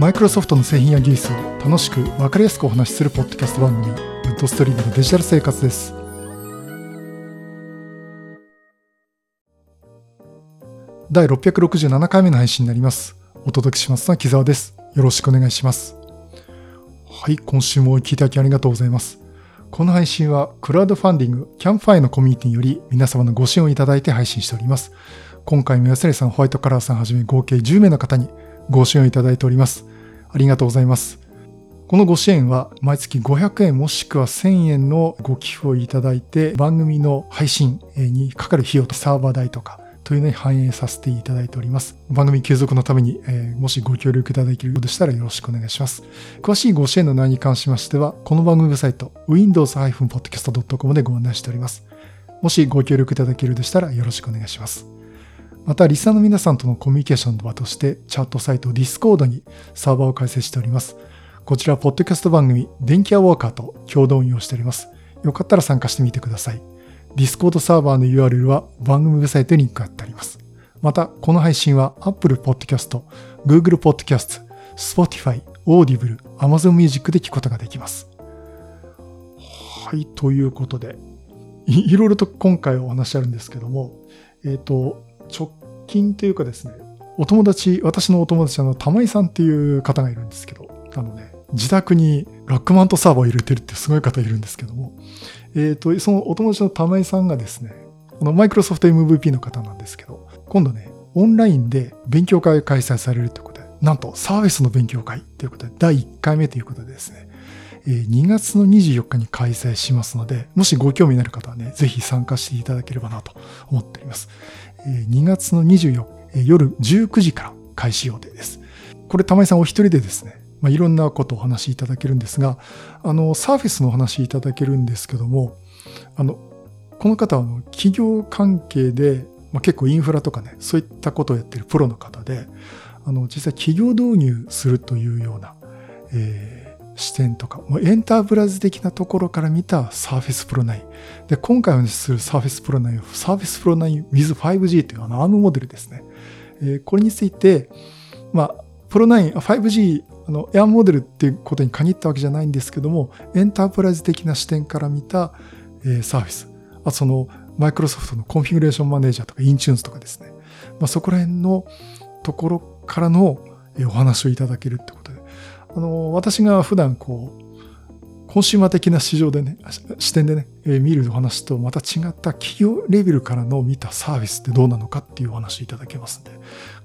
マイクロソフトの製品や技術を楽しく分かりやすくお話しするポッドキャスト番組、ウッドストリームのデジタル生活です。第667回目の配信になります。お届けしますのは木澤です。よろしくお願いします。はい、今週もお聞きいただきありがとうございます。この配信はクラウドファンディングキャンファイのコミュニティにより皆様のご支援をいただいて配信しております。今回も安成さん、ホワイトカラーさんはじめ合計10名の方にご支援をいただいております。ありがとうございます。このご支援は毎月500円もしくは1000円のご寄付をいただいて番組の配信にかかる費用とサーバー代とかというのに反映させていただいております。番組継続のために、えー、もしご協力いただけるようでしたらよろしくお願いします。詳しいご支援の内容に関しましては、この番組ウェブサイト windows-podcast.com でご案内しております。もしご協力いただけるでしたらよろしくお願いします。また、リスナーの皆さんとのコミュニケーションの場として、チャットサイト Discord にサーバーを開設しております。こちら、ポッドキャスト番組、電気屋ウォーカーと共同運用しております。よかったら参加してみてください。Discord サーバーの URL は番組ウェブサイトにリンクが貼ってあります。また、この配信は Apple Podcast、Google Podcast、Spotify、Audible、Amazon Music で聞くことができます。はい、ということで、いいろいろと今回お話あるんですけども、えっ、ー、と、直近というかですね、お友達、私のお友達、あの、玉井さんっていう方がいるんですけど、あのね、自宅にラックマントサーバーを入れてるってすごい方いるんですけども、えっ、ー、と、そのお友達の玉井さんがですね、このマイクロソフト MVP の方なんですけど、今度ね、オンラインで勉強会が開催されるということで、なんとサービスの勉強会ということで、第1回目ということでですね、2月の24日に開催しますので、もしご興味のある方はね、ぜひ参加していただければなと思っております。2月の24日、夜19時から開始予定です。これ、玉井さんお一人でですね、まあ、いろんなことをお話しいただけるんですが、あの、サーフィスのお話いただけるんですけども、あの、この方は企業関係で、まあ、結構インフラとかね、そういったことをやってるプロの方で、あの、実際企業導入するというような、えー、視点とか、もうエンタープライズ的なところから見た Surface Pro 9。で、今回お話しする Surface Pro 9は Surface Pro 9 with 5G というあの ARM モデルですね。えー、これについて、まあ、Pro 9、5G、あの、ARM モデルっていうことに限ったわけじゃないんですけども、エンタープライズ的な視点から見た、えー、Surface。あその、マイクロソフトの Configuration Manager とか、 Intune とかですね。まあ、そこら辺のところからのお話をいただけるってこと。あの、私が普段こう、コンシューマー的な市場でね、視点でね、えー、見るお話とまた違った企業レベルからの見たサービスってどうなのかっていうお話いただけますんで、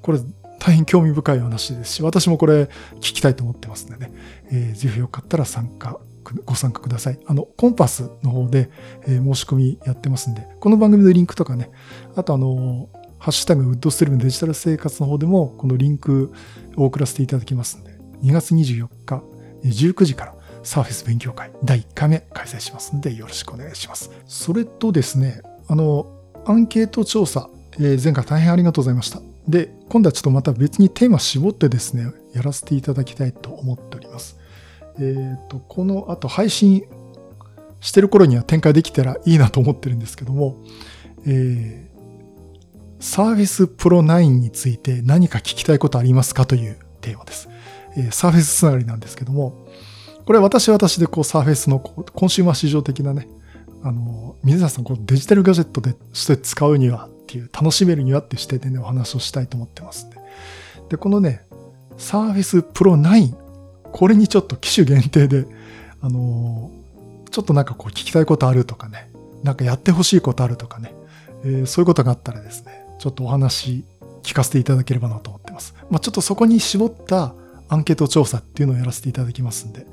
これ大変興味深い話ですし、私もこれ聞きたいと思ってますんでね、えー、ぜひよかったら参加ご参加ください。あの、コンパスの方で、えー、申し込みやってますんで、この番組のリンクとかね、あとあの、ハッシュタグウッドストリームデジタル生活の方でも、このリンクを送らせていただきますんで、2月24日、19時からサーフェス勉強会第1回目開催しますんで、よろしくお願いします。それとですね、あの、アンケート調査、えー、前回大変ありがとうございました。で、今度はちょっとまた別にテーマ絞ってですね、やらせていただきたいと思っております。えっ、ー、と、この後配信してる頃には展開できたらいいなと思ってるんですけども、えー、Surface Pro 9について何か聞きたいことありますかというテーマです。えー、Surface つながりなんですけども、これ私私でこう Surface のこうコンシューマー市場的なね、あの、皆さんこうデジタルガジェットでして使うにはっていう、楽しめるにはっていう視点でね、お話をしたいと思ってますで。で、このね、Surface Pro 9これにちょっと機種限定で、あの、ちょっとなんかこう聞きたいことあるとかね、なんかやってほしいことあるとかね、えー、そういうことがあったらですね、ちょっとお話聞かせていただければなと思ってます。まあ、ちょっとそこに絞ったアンケート調査っていうのをやらせていただきますんで、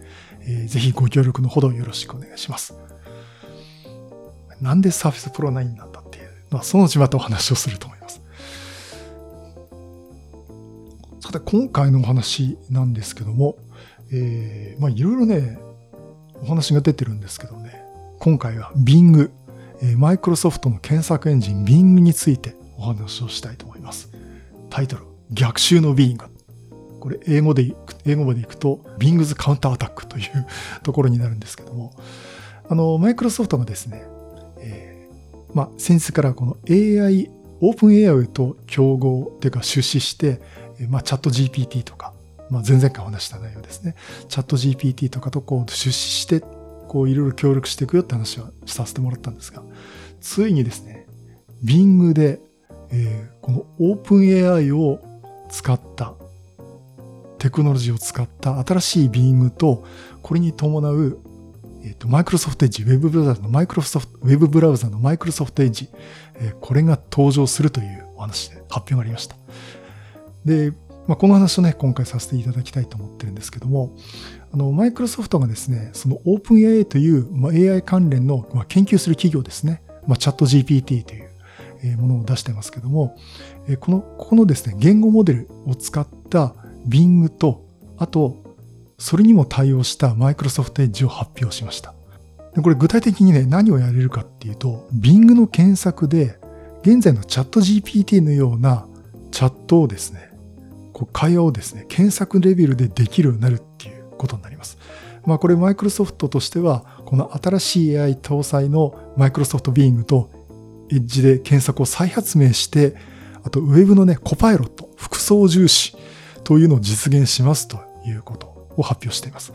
えー、ぜひご協力のほどよろしくお願いします。なんで Surface Pro 9なんだっていうのは、そのうちまたお話をすると思います。さて、今回のお話なんですけども、えー、まあいろいろね、お話が出てるんですけどね、今回は Bing、マイクロソフトの検索エンジン Bing についてお話をしたいと思います。タイトル、逆襲の Bing。これ英語で、英語までいくと Bing's Counter Attack というところになるんですけども、あの、マイクロソフトがですね、えー、まあ先日からこの AI、オープン AI と競合というか出資して、まあチャット GPT とか、まあ、前々回お話した内容ですね。チャット GPT とかとこう出資して、こういろいろ協力していくよって話はさせてもらったんですが、ついにですね、Bing で、えー、この OpenAI を使ったテクノロジーを使った新しい Bing と、これに伴う、えっ、と、マイクロソフトエッジ、ウェブブラウザのマイクロソフト、ウェブブラウザのマイクロソフトエッジ、え、これが登場するというお話で発表がありました。で、まあ、この話をね、今回させていただきたいと思ってるんですけども、あの、マイクロソフトがですね、その OpenAI という、まあ、AI 関連の、まあ、研究する企業ですね、まあ、チャット GPT というものを出してますけども、この、ここのですね、言語モデルを使った Bing と、あと、それにも対応した Microsoft Edge を発表しました。これ具体的にね、何をやれるかっていうと、Bing の検索で、現在のチャット GPT のようなチャットをですね、こう会話をですね、検索レベルでできるようになるっていうことになります。まあこれマイクロソフトとしては、この新しい AI 搭載のマイクロソフト Bing と Edge で検索を再発明して、あと Web のね、コパイロット、複層重視、というのを実現しますということを発表しています。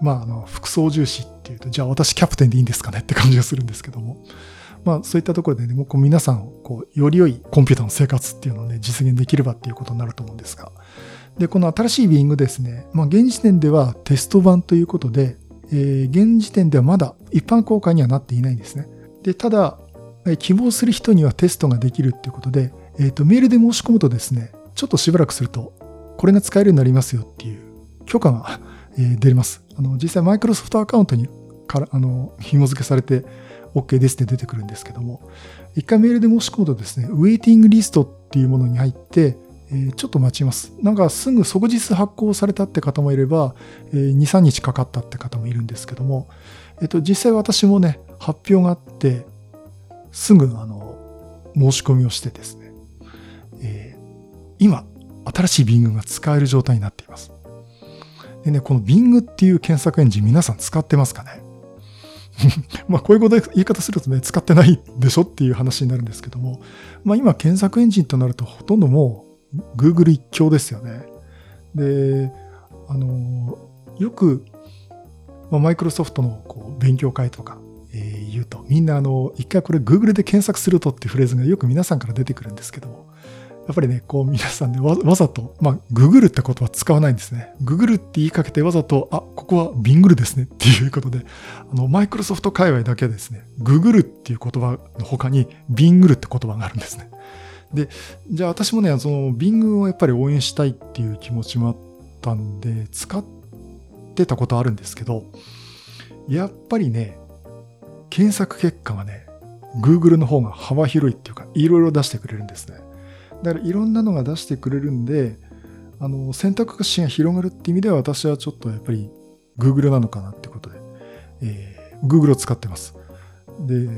まあ、あの、服装重視っていうと、じゃあ私キャプテンでいいんですかねって感じがするんですけども、まあそういったところでね、もうこう皆さん、こう、より良いコンピューターの生活っていうのをね、実現できればっていうことになると思うんですが、で、この新しいビーングですね、まあ現時点ではテスト版ということで、えー、現時点ではまだ一般公開にはなっていないんですね。で、ただ、希望する人にはテストができるっていうことで、えっ、ー、と、メールで申し込むとですね、ちょっとしばらくすると、これが使えるようになりますよっていう許可が 出ます。あの実際マイクロソフトアカウントにからあの紐付けされて OK ですって出てくるんですけども、一回メールで申し込むとですね、ウェイティングリストっていうものに入って、え、ちょっと待ちます。なんかすぐ即日発行されたって方もいれば、えー、2、3日かかったって方もいるんですけども、えっ、と、実際私もね、発表があって、すぐあの、申し込みをしてですね、今、新しい Bing が使える状態になっています。でね、この Bing っていう検索エンジン皆さん使ってますかね？まあこういうこと言い方するとね、使ってないでしょっていう話になるんですけども、まあ今検索エンジンとなるとほとんどもう Google 一強ですよね。で、あの、よく、まあ、マイクロソフトのこう勉強会とか、えー、言うと、みんなあの、一回これ Google で検索するとっていうフレーズがよく皆さんから出てくるんですけども、やっぱりね、こう皆さんね、わざと、まあ、ググるってことは使わないんですね。ググるって言いかけてわざと、あ、ここはビングルですねっていうことで、あの、マイクロソフト界隈だけですね、ググるっていう言葉の他に、ビングルって言葉があるんですね。で、じゃあ私もね、その、ビングをやっぱり応援したいっていう気持ちもあったんで、使ってたことあるんですけど、やっぱりね、検索結果がね、Google の方が幅広いっていうか、いろいろ出してくれるんですね。だからいろんなのが出してくれるんで、あの、選択肢が広がるって意味では私はちょっとやっぱり Google なのかなってことで、えー、Google を使ってます。で、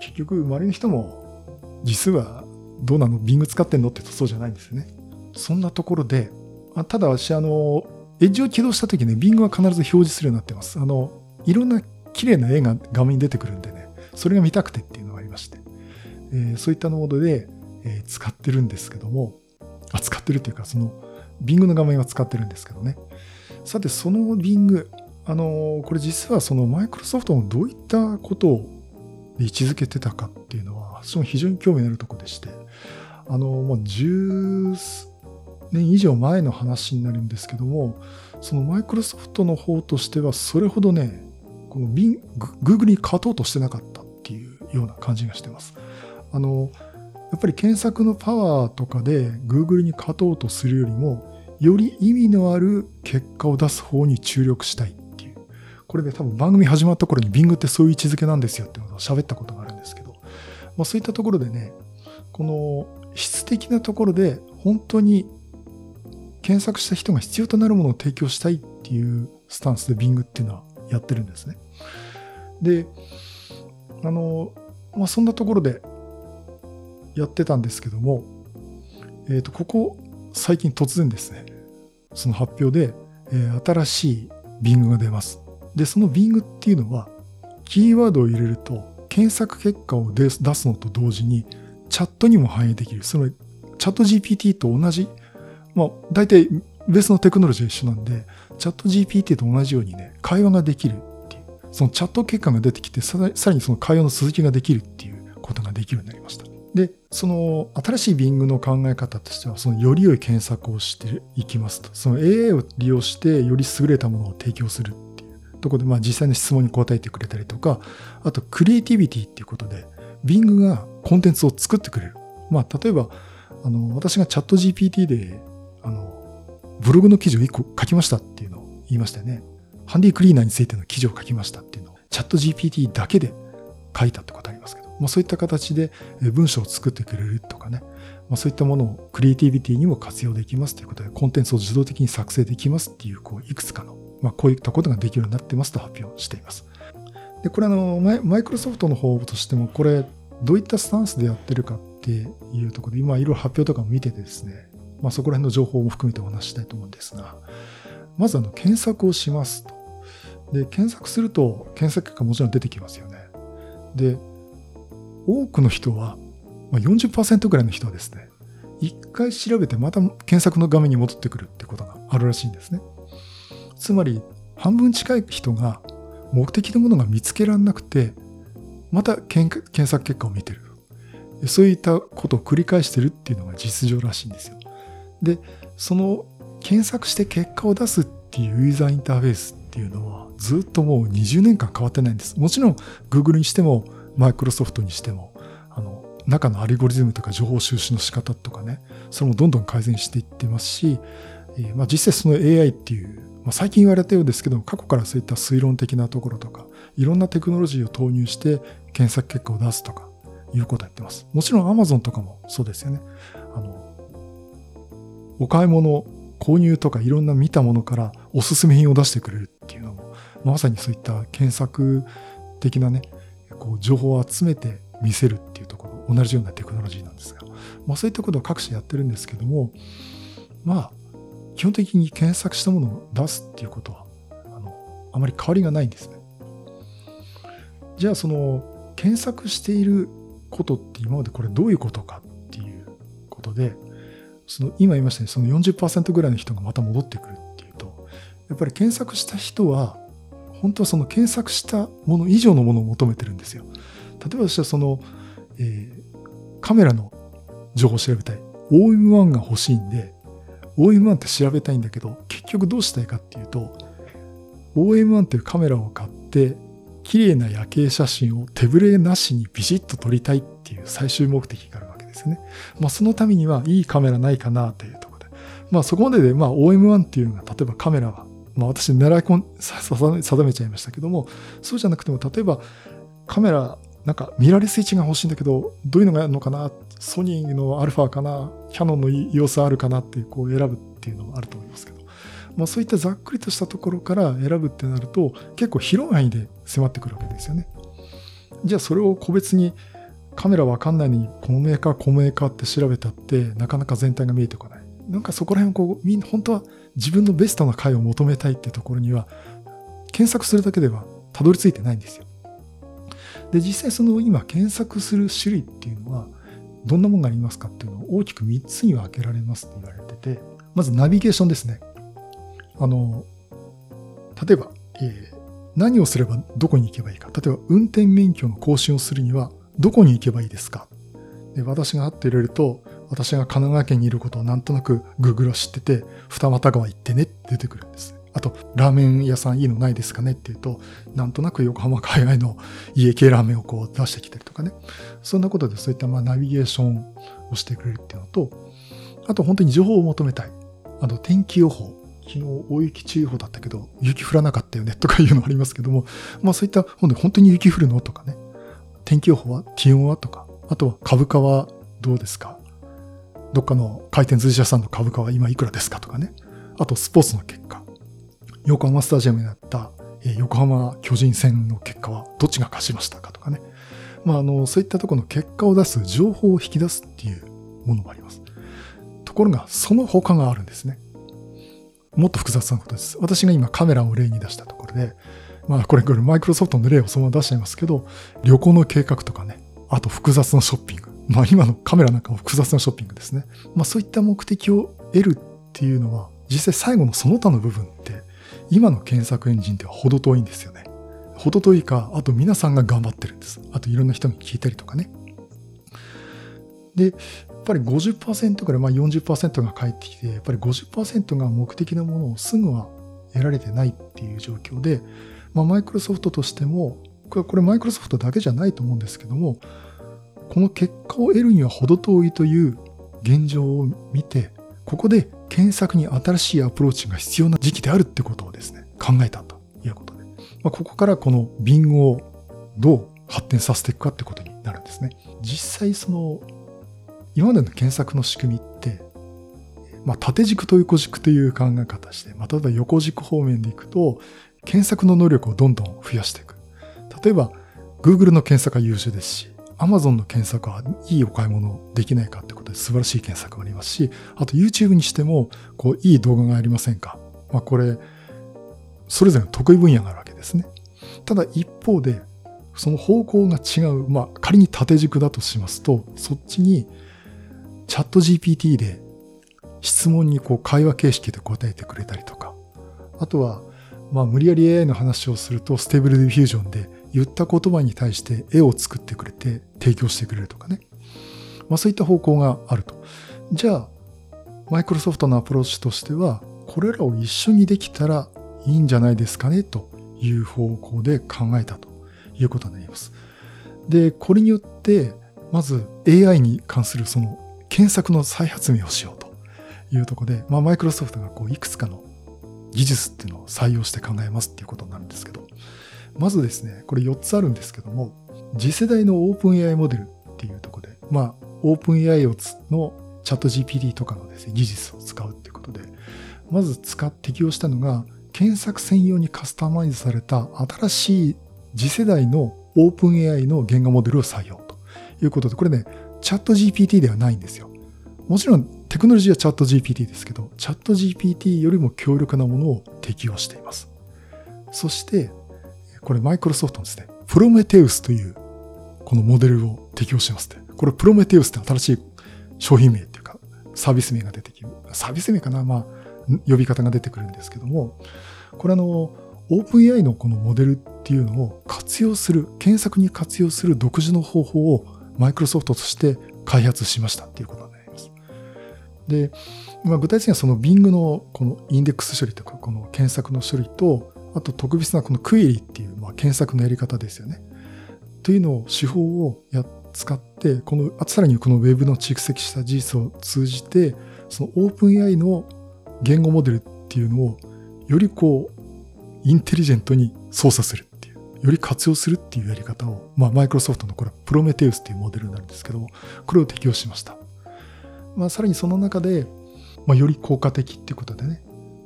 結局周りの人も実はどうなの ?Bing 使ってんの？って言うとそうじゃないんですよね。そんなところで、あただ私あの、エッジを起動した時ね、Bing は必ず表示するようになってます。あの、いろんな綺麗な絵が画面に出てくるんでね、それが見たくてっていうのがありまして、えー、そういったモードで、え、使ってるんですけども、あ、使ってるっていうか、その、Bing の画面は使ってるんですけどね。さて、その Bing、あの、これ実はそのマイクロソフトもどういったことを位置づけてたかっていうのは、その非常に興味のあるとこでして、あの、もう10年以上前の話になるんですけども、そのマイクロソフトの方としては、それほどね、この Bing、Google に勝とうとしてなかったっていうような感じがしてます。あの、やっぱり検索のパワーとかで Google に勝とうとするよりも、より意味のある結果を出す方に注力したいっていう。これで多分番組始まった頃に Bing ってそういう位置づけなんですよってことを喋ったことがあるんですけど、まあ、そういったところでね、この質的なところで本当に検索した人が必要となるものを提供したいっていうスタンスで Bing っていうのはやってるんですね。で、あの、まあ、そんなところでやってたんですけども、えっ、ー、と、ここ最近突然ですね、その発表で、えー、新しい Bing が出ます。で、その Bing っていうのは、キーワードを入れると、検索結果を出すのと同時に、チャットにも反映できる。そのチャット GPT と同じ、まあ、大体ベースのテクノロジーは一緒なんで、チャット GPT と同じようにね、会話ができるっていう、そのチャット結果が出てきて、さらにその会話の続きができるっていうことができるようになりました。で、その新しい Bing の考え方としては、そのより良い検索をしていきますと。その AI を利用してより優れたものを提供するっていうところで、まあ実際の質問に答えてくれたりとか、あとクリエイティビティっていうことで、Bing がコンテンツを作ってくれる。まあ例えば、あの、私がチャット GPT で、あの、ブログの記事を1個書きましたっていうのを言いましたよね。ハンディクリーナーについての記事を書きましたっていうのを、チャット GPT だけで書いたってことありますけど、まあ、そういった形で文章を作ってくれるとかね、まあ、そういったものをクリエイティビティにも活用できますということで、コンテンツを自動的に作成できますっていう、こう、いくつかの、まあ、こういったことができるようになってますと発表しています。で、これあの、マイクロソフトの方としても、これ、どういったスタンスでやってるかっていうところで、今いろいろ発表とかも見ててですね、まあ、そこら辺の情報も含めてお話したいと思うんですが、まずあの検索をしますと。で、検索すると検索結果もちろん出てきますよね。で、多くの人は、まあ、40%ぐらいの人はですね、一回調べてまた検索の画面に戻ってくるってことがあるらしいんですね。つまり、半分近い人が目的のものが見つけられなくて、また検索結果を見てる。そういったことを繰り返してるっていうのが実情らしいんですよ。で、その検索して結果を出すっていうユーザーインターフェースっていうのはずっともう20年間変わってないんです。もちろん Google にしてもマイクロソフトにしても、あの、中のアルゴリズムとか情報収集の仕方とかね、それもどんどん改善していってますし、え、まあ実際その AI っていう、まあ最近言われたようですけど過去からそういった推論的なところとか、いろんなテクノロジーを投入して検索結果を出すとか、いうことやってます。もちろん Amazon とかもそうですよね。あの、お買い物、購入とかいろんな見たものからおすすめ品を出してくれるっていうのも、まさにそういった検索的なね、こう情報を集めて見せるっていうところ、同じようなテクノロジーなんですが、まあそういったことを各社やってるんですけども、まあ、基本的に検索したものを出すっていうことは、あの、あまり変わりがないんですね。じゃあその、検索していることって今までこれどういうことかっていうことで、その今言いましたね、その40%ぐらいの人がまた戻ってくるっていうと、やっぱり検索した人は、本当はその検索したもの以上のものを求めてるんですよ。例えば私はその、えー、カメラの情報を調べたい。OM1 が欲しいんで、OM1 って調べたいんだけど、結局どうしたいかっていうと、OM1 っていうカメラを買って、綺麗な夜景写真を手ぶれなしにビシッと撮りたいっていう最終目的があるわけですね。まあそのためにはいいカメラないかなというところで。まあそこまでで、まあ OM1 っていうのが例えばカメラは、まあ私狙いこん定めちゃいましたけども、そうじゃなくても例えばカメラなんかミラーレス位置が欲しいんだけど、どういうのがあるのかな？ソニーのアルファかな？キャノンの様子あるかなってこう選ぶっていうのもあると思いますけど。まあ、そういったざっくりとしたところから選ぶってなると結構広い範囲で迫ってくるわけですよね。じゃあそれを個別にカメラわかんないのにこのメーカーこのメーカーって調べたってなかなか全体が見えてこない。なんかそこら辺をこうみんな本当は自分のベストな回を求めたいってところには検索するだけではたどり着いてないんですよ。で実際その今検索する種類っていうのはどんなものがありますかっていうのを大きく3つに分けられますって言われててまずナビゲーションですね。あの、例えば、えー、何をすればどこに行けばいいか。例えば、運転免許の更新をするには、どこに行けばいいですかで私が会って入れると、私が神奈川県にいることをなんとなく Google は知ってて、二俣川行ってねって出てくるんです。あと、ラーメン屋さんいいのないですかねって言うと、なんとなく横浜海外の家系ラーメンをこう出してきたりとかね。そんなことでそういったまあナビゲーションをしてくれるっていうのと、あと本当に情報を求めたい。あの、天気予報。昨日大雪注意報だったけど、雪降らなかったよねとかいうのありますけども、まあそういった本当に雪降るの？とかね、天気予報は？気温は？とか、あとは株価はどうですか？どっかの回転寿司屋さんの株価は今いくらですかとかね。あとスポーツの結果。横浜スタジアムになった横浜巨人戦の結果はどっちが勝ちましたかとかね。まああの、そういったところの結果を出す、情報を引き出すっていうものもあります。ところが、その他があるんですね。もっと複雑なことです。私が今カメラを例に出したところで、まあこれこれマイクロソフトの例をそのまま出しちゃいますけど、旅行の計画とかね、あと複雑なショッピング。まあ今のカメラなんかも複雑なショッピングですね。まあそういった目的を得るっていうのは、実際最後のその他の部分って今の検索エンジンでは程遠いんですよね。程遠いか、あと皆さんが頑張ってるんです。あといろんな人に聞いたりとかね。で、やっぱり50%からまあ40%が返ってきて、やっぱり50%が目的なものをすぐは得られてないっていう状況で、まあ、マイクロソフトとしても、これマイクロソフトだけじゃないと思うんですけども、この結果を得るには程遠いという現状を見て、ここで検索に新しいアプローチが必要な時期であるってことをですね、考えたということで。まあ、ここからこの Bing をどう発展させていくかってことになるんですね。実際その、今までの検索の仕組みって、まあ、縦軸と横軸という考え方して、まあ、例えば横軸方面でいくと、検索の能力をどんどん増やしていく。例えば、Google の検索は優秀ですし、Amazon の検索はいいお買い物できないかってことで素晴らしい検索がありますし、あと YouTube にしても、こう、いい動画がありませんか？まあ、これ、それぞれの得意分野があるわけですね。ただ一方で、その方向が違う、まあ、仮に縦軸だとしますと、そっちに、ChatGPT で質問にこう会話形式で答えてくれたりとか、あとは、まあ、無理やり AI の話をすると、 Stable Diffusion で言った言葉に対して絵を作ってくれて提供してくれるとかね。まあそういった方向があると。じゃあ、マイクロソフトのアプローチとしては、これらを一緒にできたらいいんじゃないですかねという方向で考えたということになります。で、これによって、まず AI に関するその検索の再発明をしようというところで、まあマイクロソフトがこういくつかの技術っていうのを採用して考えますっていうことになるんですけど、まずですね、これ4つあるんですけども、次世代のオープン AI モデルっていうところで、まあ、オープン AI をのチャット GPT とかのですね、技術を使うっていうことで、まず使っ適用したのが、検索専用にカスタマイズされた新しい次世代のオープン AI の言語モデルを採用ということで、これね、チャット GPT ではないんですよ。もちろんテクノロジーはチャット GPT ですけど、チャット GPT よりも強力なものを適用しています。そして、これマイクロソフトのですね、プロメテウスというこのモデルを適用してますって。これプロメテウスって新しい商品名っていうかサービス名が出てきる。サービス名かなまあ、呼び方が出てくるんですけども、これあの、オープン AI のこのモデルっていうのを活用する、検索に活用する独自の方法をマイクロソフトとして開発しましたっていうことになります。で、まあ、具体的にはその Bing のこのインデックス処理とか、この検索の処理と、あと特別なこのクエリっていう、まあ、検索のやり方ですよね。というのを手法をや使って、この、あさらにこの Web の蓄積した事実を通じて、その OpenAI の言語モデルっていうのをよりこう、インテリジェントに操作するっていう、より活用するっていうやり方を、まあ、マイクロソフトのこれはプロメテウスっていうモデルなんですけど、これを適用しました。まあ、さらにその中で、まあ、より効果的っていうことでね、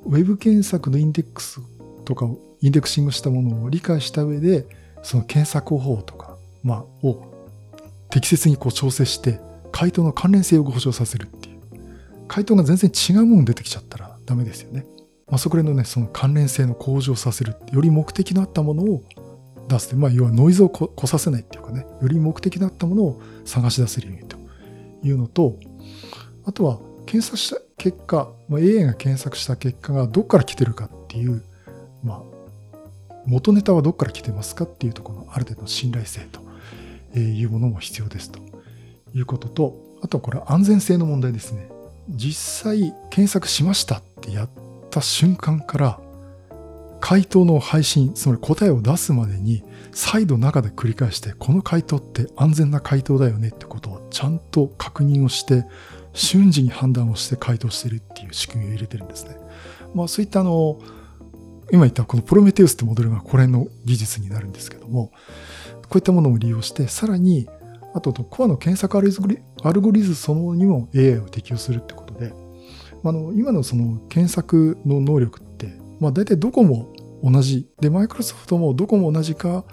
ウェブ検索のインデックスとかをインデクシングしたものを理解した上で、その検索方法とか、まあ、を適切にこう調整して、回答の関連性を保証させるっていう。回答が全然違うもの出てきちゃったらダメですよね。まあ、そこでのね、その関連性の向上させる。より目的のあったものを出す。まあ、要はノイズをこさせないっていうかね、より目的のあったものを探し出せるようにというのと、あとは検索した結果、まあ、AI が検索した結果がどっから来てるかっていう、まあ、元ネタはどっから来てますかっていうところのある程度の信頼性というものも必要ですということと、あとはこれ安全性の問題ですね。実際検索しましたってやった瞬間から回答の配信、つまり答えを出すまでに再度中で繰り返して、この回答って安全な回答だよねってことをちゃんと確認をして、瞬時に判断をして回答してるっていう仕組みを入れてるんですね。まあそういったあの、今言ったこのプロメテウスってモデルがこれの技術になるんですけども、こういったものを利用して、さらに、あとコアの検索アルゴリズムそのものにも AI を適用するってことで、あの今のその検索の能力って、まあ大体どこも同じ。で、マイクロソフトもどこも同じか、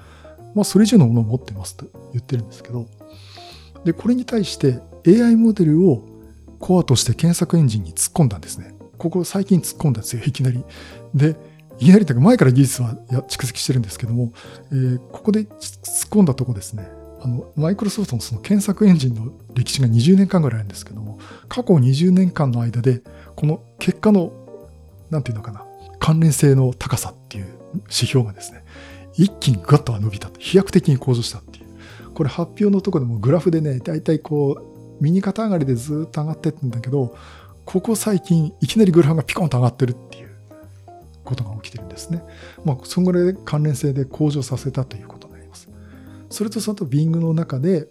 まあそれ以上のものを持ってますと言ってるんですけど、で、これに対して AI モデルをコアとして検索エンジンに突っ込んだんですね。ここ最近突っ込んだんですよ、いきなり。で、いきなりというか前から技術は蓄積してるんですけども、えー、ここで突っ込んだとこですね。あの、マイクロソフトのその検索エンジンの歴史が20年間ぐらいあるんですけども、過去20年間の間で、この結果のなんていうのかな、関連性の高さっていう指標がですね、一気にガッと伸びたと。飛躍的に向上したっていう。これ発表のとこでもグラフでね、だいたいこう、右肩上がりでずっと上がってってんだけど、ここ最近いきなりグラフがピコンと上がってるってことが起きてるんですね。まあ、そのぐらい関連性で向上させたということになります。それとそのと Bing の中で、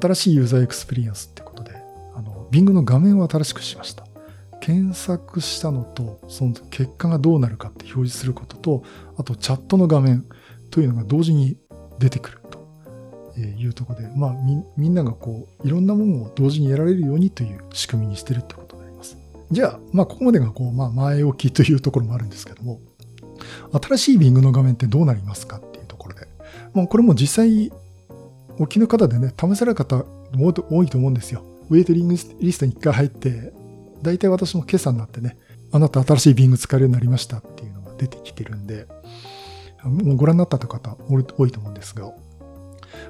新しいユーザーエクスペリエンスってことで、あの、Bing の画面を新しくしました。検索したのと、その結果がどうなるかって表示することと、あとチャットの画面というのが同時に出てくるというとこで、まあみ、みんながこう、いろんなものを同時に得られるようにという仕組みにしてるってこと。じゃあ、まあ、ここまでがこう、まあ、前置きというところもあるんですけども、新しい Bing の画面ってどうなりますかっていうところで、まあ、これも実際、沖の方でね、試される方多いと思うんですよ。ウェイトリングリストに一回入って、大体私も今朝になってね、あなた新しい Bing 使えるようになりましたっていうのが出てきてるんで、もうご覧になった方多いと思うんですが、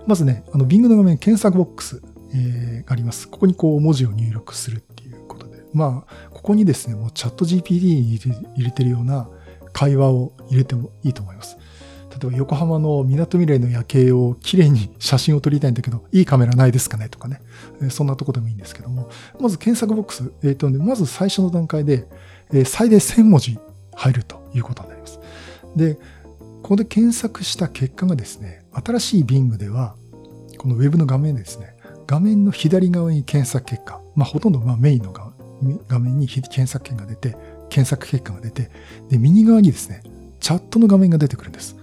まずね、あの Bing の画面検索ボックス、えー、があります。ここにこう文字を入力するっていうことで、まあ、ここにですね、もうチャット GPT に入れてるような会話を入れてもいいと思います。例えば横浜の港未来の夜景をきれいに写真を撮りたいんだけど、いいカメラないですかねとかね。そんなとこでもいいんですけども、まず検索ボックス、えっ、ー、とね、まず最初の段階で、え、最大1000文字入るということになります。で、ここで検索した結果がですね、新しい Bing では、この Web の画面ですね、画面の左側に検索結果、まあ、ほとんどまメインの側画面に検索結果が出て、検索結果が出て、で、右側にですね、チャットの画面が出てくるんです。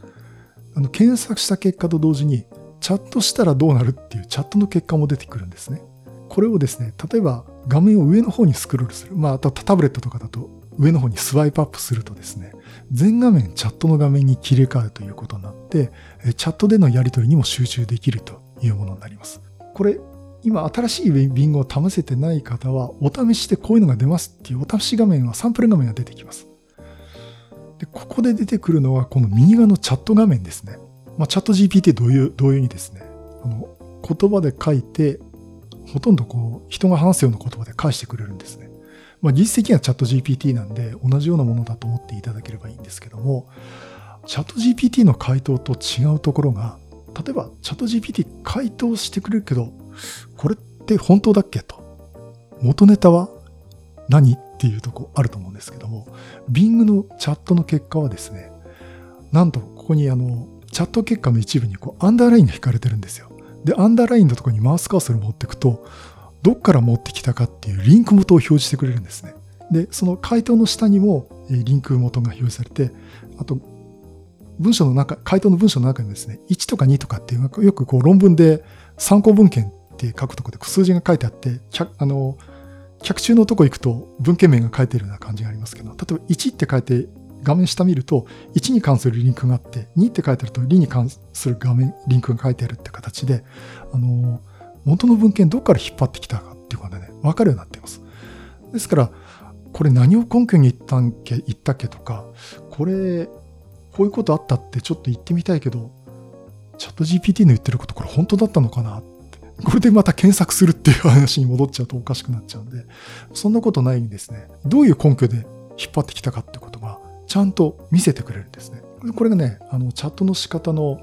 あの検索した結果と同時に、チャットしたらどうなるっていうチャットの結果も出てくるんですね。これをですね、例えば画面を上の方にスクロールする。まあ、あとタブレットとかだと上の方にスワイプアップするとですね、全画面チャットの画面に切り替わるということになって、チャットでのやり取りにも集中できるというものになります。これ、今新しいビングを試せてない方は、お試しでこういうのが出ますっていうお試し画面はサンプル画面が出てきます。で、ここで出てくるのは、この右側のチャット画面ですね。まあ、チャット GPT 同様同様にですね、あの、言葉で書いて、ほとんどこう、人が話すような言葉で返してくれるんですね。まあ、技術的にはチャット GPT なんで、同じようなものだと思っていただければいいんですけども、チャット GPT の回答と違うところが、例えばチャット GPT 回答してくれるけど、って本当だっけ？と。元ネタは何？っていうとこあると思うんですけども、Bing のチャットの結果はですね、なんとここにあの、チャット結果の一部にこうアンダーラインが引かれてるんですよ。で、アンダーラインのとこにマウスカーソル持ってくと、どっから持ってきたかっていうリンク元を表示してくれるんですね。で、その回答の下にもリンク元が表示されて、あと、文章の中、回答の文章の中にですね、1とか2とかっていうのがよくこう論文で参考文献って書くとこで数字が書いてあって、あの、客中のとこ行くと文献名が書いてるような感じがありますけど、例えば1って書いて画面下見ると、1に関するリンクがあって、2って書いてあると、2に関する画面、リンクが書いてあるって形で、あの、元の文献どっから引っ張ってきたかっていうのがね、わかるようになっています。ですから、これ何を根拠に言ったんけ、言ったっけとか、これ、こういうことあったってちょっと言ってみたいけど、チャット GPT の言ってることこれ本当だったのかなっ。これでまた検索するっていう話に戻っちゃうとおかしくなっちゃうんで、そんなことないんですね。どういう根拠で引っ張ってきたかってことが、ちゃんと見せてくれるんですね。これがね、あの、チャットの仕方の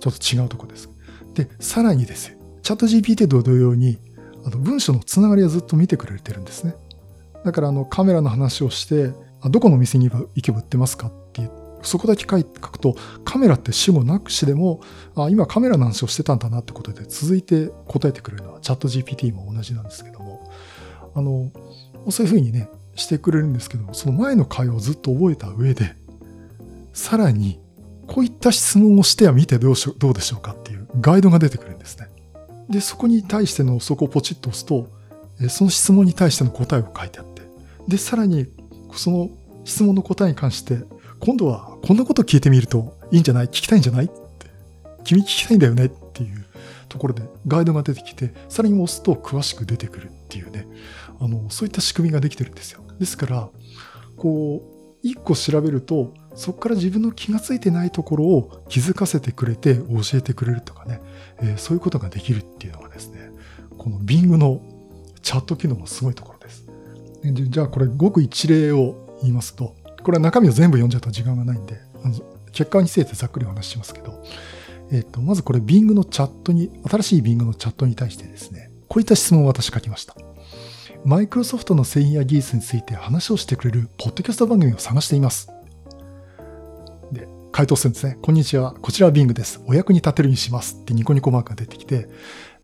ちょっと違うとこです。で、さらにですよ。チャット GPT と同様に、あの文章のつながりはずっと見てくれてるんですね。だからあのカメラの話をして、どこの店に行けば売ってますかっそこだけ書い書くと、カメラって死後なくしでも、あ今カメラの話をしてたんだなってことで続いて答えてくれるのはチャット GPT も同じなんですけども、あの、そういうふうにね、してくれるんですけども、その前の会話をずっと覚えた上で、さらに、こういった質問をしては見てどうしどうでしょうかっていうガイドが出てくるんですね。で、そこに対しての、そこをポチッと押すと、その質問に対しての答えを書いてあって、で、さらに、その質問の答えに関して、今度はこんなこと聞いてみるといいんじゃない？聞きたいんじゃない？って、君聞きたいんだよねっていうところでガイドが出てきて、さらに押すと詳しく出てくるっていうね、あの、そういった仕組みができてるんですよ。ですから、こう、一個調べると、そこから自分の気がついてないところを気づかせてくれて教えてくれるとかね、えー、そういうことができるっていうのがですね、この Bing のチャット機能のすごいところです。じゃあこれごく一例を言いますと、これは中身を全部読んじゃうと時間がないんで、あの結果についてざっくりお話ししますけど、えっ、と、まずこれ Bing のチャットに、新しい Bing のチャットに対してですね、こういった質問を私書きました。マイクロソフトの製品や技術について話をしてくれるポッドキャスト番組を探しています。で、回答するんですね。こんにちは。こちらは Bing です。お役に立てるようにします。ってニコニコマークが出てきて、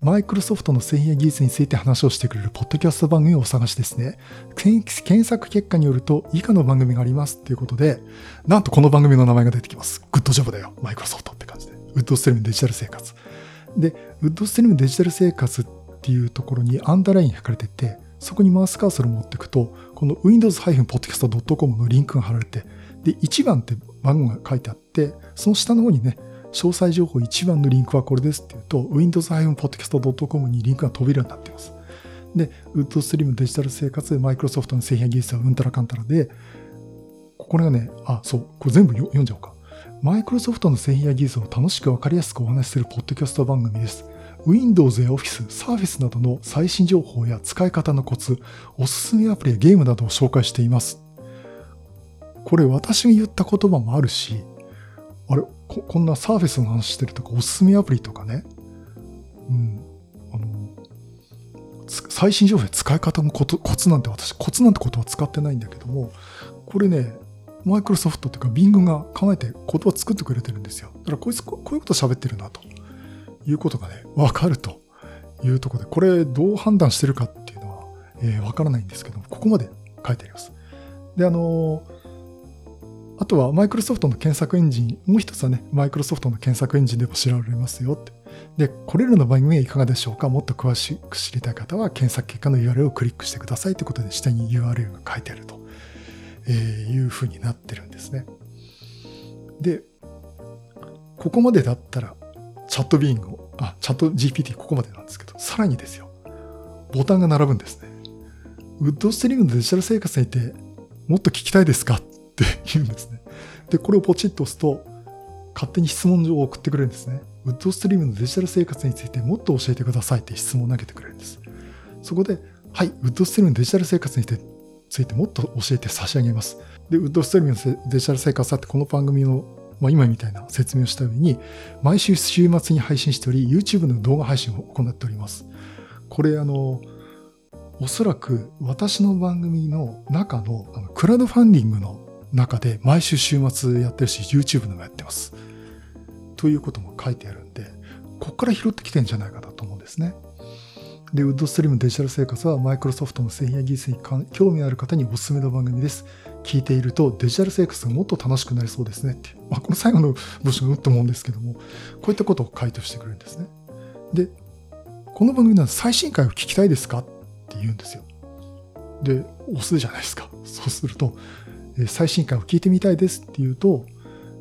マイクロソフトの製品や技術について話をしてくれるポッドキャスト番組をお探しですね。検索結果によると以下の番組がありますっていうことで、なんとこの番組の名前が出てきます。グッドジョブだよ。マイクロソフトって感じで。ウッドストリームデジタル生活。で、ウッドストリームデジタル生活っていうところにアンダーライン書かれてて、そこにマウスカーソルを持っていくと、この windows-podcast.com のリンクが貼られて、で、1番って番号が書いてあって、その下の方にね、詳細情報1番のリンクはこれですっていうと、windows-podcast.com にリンクが飛びるようになっています。で、ウッドストリームデジタル生活、マイクロソフトの製品や技術はうんたらかんたらで、これがね、あ、そう、これ全部読んじゃおうか。マイクロソフトの製品や技術を楽しくわかりやすくお話しするポッドキャスト番組です。Windows や Office、Surface などの最新情報や使い方のコツ、おすすめアプリやゲームなどを紹介しています。これ私が言った言葉もあるし、あれ、ここんな Surface の話してるとか、おすすめアプリとかね、うん、あの、最新情報や使い方のコツコツなんて私、コツなんてことは使ってないんだけども、これね、マイクロソフトというか Bing が考えて言葉作ってくれてるんですよ。だからこいつこういうこと喋ってるなということがね、わかるというところで、これどう判断してるかっていうのは、えー、わからないんですけども、ここまで書いてあります。で、あのー、あとはマイクロソフトの検索エンジン、もう一つはね、マイクロソフトの検索エンジンでも知られますよって。で、これらの番組はいかがでしょうか？もっと詳しく知りたい方は検索結果の URL をクリックしてくださいということで下に URL が書いてあると。えいうふうになってるんですね。で、ここまでだったら、チャットビーンを、あ、チャット GPT ここまでなんですけど、さらにですよ、ボタンが並ぶんですね。ウッドストリームのデジタル生活にいて、もっと聞きたいですか？って言うんですね。で、これをポチッと押すと、勝手に質問状を送ってくれるんですね。ウッドストリームのデジタル生活についてもっと教えてくださいって質問を投げてくれるんです。そこで、はい、ウッドストリームのデジタル生活についてもっと教えて差し上げます。で、ウッドストリームのデジタル生活ってこの番組の、まあ、今みたいな説明をした上に、毎週週末に配信しており、YouTube の動画配信を行っております。これ、あの、おそらく私の番組の中のあのクラウドファンディングの中で毎週週末やってるし、YouTube のもやってます。ということも書いてあるんで、ここから拾ってきてんじゃないかなと思うんですね。で、ウッドストリームデジタル生活はマイクロソフトの製品や技術に興味のある方におすすめの番組です。聞いているとデジタル生活がもっと楽しくなりそうですねって。まあ、この最後の文章がうっと思うんですけども、こういったことを回答してくれるんですね。で、この番組の最新回を聞きたいですかって言うんですよ。で、押すじゃないですか。そうすると、最新回を聞いてみたいですって言うと、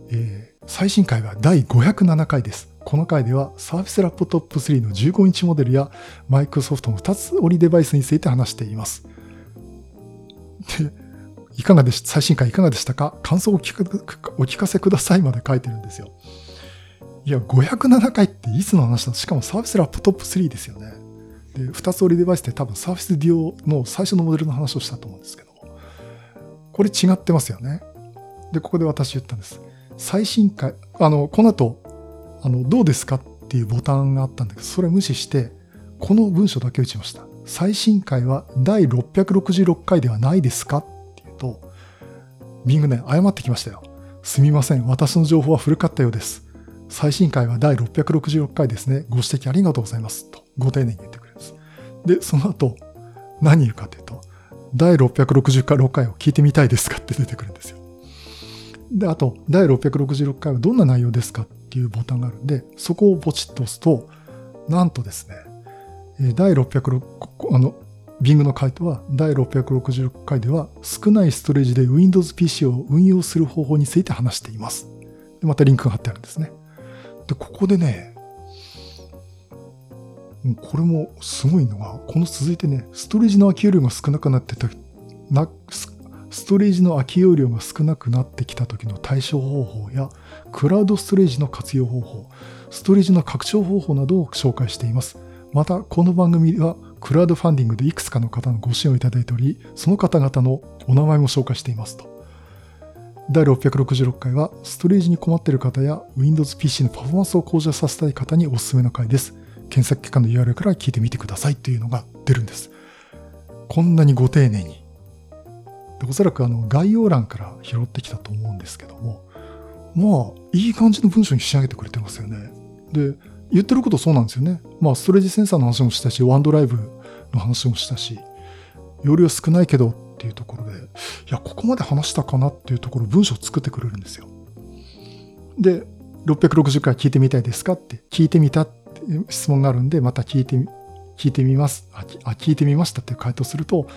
えー、最新回は第507回です。この回では Surface Laptop 3の15インチモデルや Microsoft の2つ折りデバイスについて話しています。で、いかがでし、最新回いかがでしたか？感想をお聞かお聞かせくださいまで書いてるんですよ。いや、507回っていつの話だしかも Surface Laptop 3ですよね。で、2つ折りデバイスって多分 Surface Duo の最初のモデルの話をしたと思うんですけど。これ違ってますよね。で、ここで私言ったんです。最新回、あの、この後、あの、どうですかっていうボタンがあったんだけど、それ無視して、この文章だけ打ちました。最新回は第666回ではないですかって言うと、ビングね、謝ってきましたよ。すみません。私の情報は古かったようです。最新回は第666回ですね。ご指摘ありがとうございます。と、ご丁寧に言ってくれるんです。で、その後、何言うかっていうと、第666回を聞いてみたいですかって出てくるんですよ。で、あと、第666回はどんな内容ですかっていうボタンがあるんで、そこをポチッと押すと、なんとですね、第606、あの、Bing の回答は、第666回では、少ないストレージで Windows PC を運用する方法について話しています。でまたリンクが貼ってあるんですね。で、ここでね、これもすごいのが、この続いてね、ストレージの空き容量が少なくなってた、な、ストレージの空き容量が少なくなってきた時の対処方法や、クラウドストレージの活用方法、ストレージの拡張方法などを紹介しています。また、この番組ではクラウドファンディングでいくつかの方のご支援をいただいており、その方々のお名前も紹介していますと。第666回は、ストレージに困っている方や Windows PC のパフォーマンスを向上させたい方におすすめの回です。検索結果の URL から聞いてみてくださいというのが出るんです。こんなにご丁寧に。おそらくあの概要欄から拾ってきたと思うんですけども、まあ、いい感じの文章に仕上げてくれてますよね。で、言ってることそうなんですよね。まあ、ストレージセンサーの話もしたし、ワンドライブの話もしたし、容量少ないけどっていうところで、いや、ここまで話したかなっていうところ、文章を作ってくれるんですよ。で、660回聞いてみたいですかって聞いてみたっ質問があるんで、また聞いてみ、聞いてみます。あ、聞いてみましたっていう回答すると、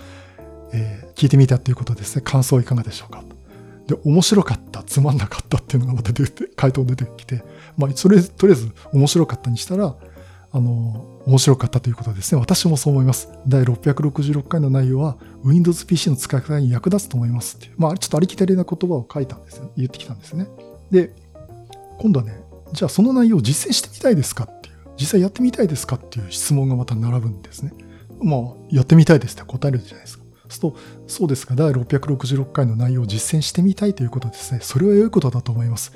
えー、聞いてみたっていうことですね。感想いかがでしょうかで、面白かった、つまんなかったっていうのがまた出て、回答出てきて、まあ、それ、とりあえず面白かったにしたら、あの、面白かったということですね。私もそう思います。第666回の内容は Windows PC の使い方に役立つと思いますって。まあ、ちょっとありきたりな言葉を書いたんですよ。言ってきたんですね。で、今度はね、じゃあその内容を実践してみたいですかっ、実際やってみたいですかっていう質問がまた並ぶんですね。まあ、やってみたいですって答えるじゃないですか。すと、そうですか、第666回の内容を実践してみたいということですね。それは良いことだと思います。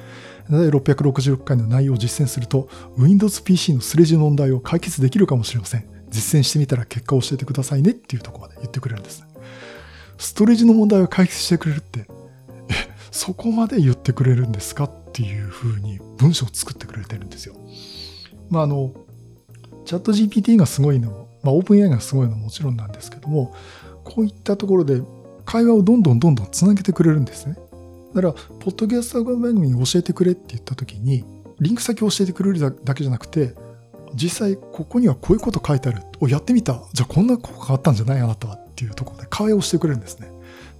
第666回の内容を実践すると、Windows PC のスレジの問題を解決できるかもしれません。実践してみたら結果を教えてくださいねっていうところまで言ってくれるんです。ストレージの問題を解決してくれるって、そこまで言ってくれるんですかっていうふうに文章を作ってくれてるんですよ。まあ、あの、チャット GPT がすごいのも、まあ、オープン AI がすごいのももちろんなんですけども、こういったところで会話をどんどんどんどんつなげてくれるんですね。だから、ポッドキャスト番組に教えてくれって言った時に、リンク先を教えてくれるだけじゃなくて、実際ここにはこういうこと書いてある。お、やってみた。じゃあこんな効果があったんじゃないあなたはっていうところで会話をしてくれるんですね。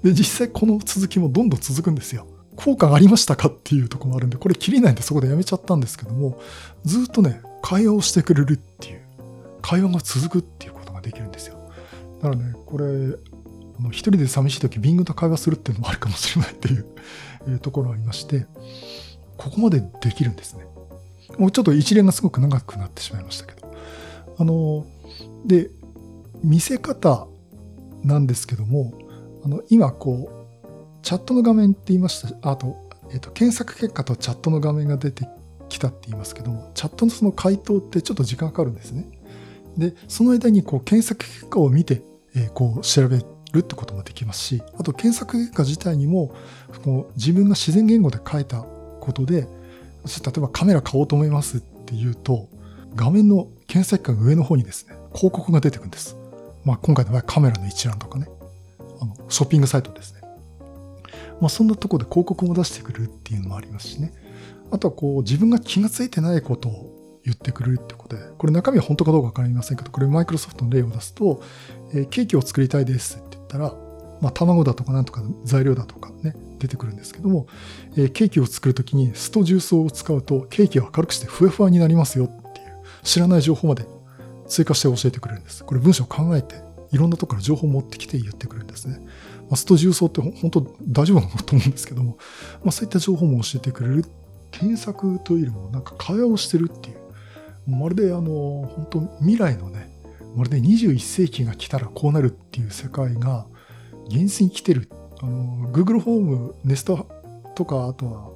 で、実際この続きもどんどん続くんですよ。効果がありましたかっていうところもあるんで、これ切りないんでそこでやめちゃったんですけども、ずっとね、会話をしてくれるっていう、会話が続くっていうことができるんですよ。だからね、これ、あの一人で寂しい時、ビングと会話するっていうのもあるかもしれないっていうところがありまして、ここまでできるんですね。もうちょっと一連がすごく長くなってしまいましたけど。あの、で、見せ方なんですけども、あの、今こう、チャットの画面って言いました、あと、えっ、と、検索結果とチャットの画面が出てきたって言いますけども、チャットのその回答ってちょっと時間かかるんですね。で、その間にこう検索結果を見て、えー、こう調べるってこともできますし、あと検索結果自体にも、こう自分が自然言語で書いたことで、例えばカメラ買おうと思いますっていうと、画面の検索結果の上の方にですね、広告が出てくるんです。まあ今回の場合カメラの一覧とかね、あのショッピングサイトですね。まあそんなとこで広告も出してくるっていうのもありますしね。あとはこう自分が気がついてないことを言ってくれるってことで、これ中身は本当かどうかわかりませんけど、これマイクロソフトの例を出すと、えー、ケーキを作りたいですって言ったら、まあ、卵だとかなんとか材料だとかね、出てくるんですけども、えー、ケーキを作るときに酢と重曹を使うと、ケーキを明るくしてふわふわになりますよっていう、知らない情報まで追加して教えてくれるんです。これ文章を考えて、いろんなところから情報を持ってきて言ってくれるんですね。まあ、酢と重曹って本当大丈夫なのと思うんですけども、まあ、そういった情報も教えてくれる。検索というよりもなんか会話をしてるっていうまるであの、本当未来のね、まるで21世紀が来たらこうなるっていう世界が現実に来てる。あの、Google ホーム、Nest とか、あとは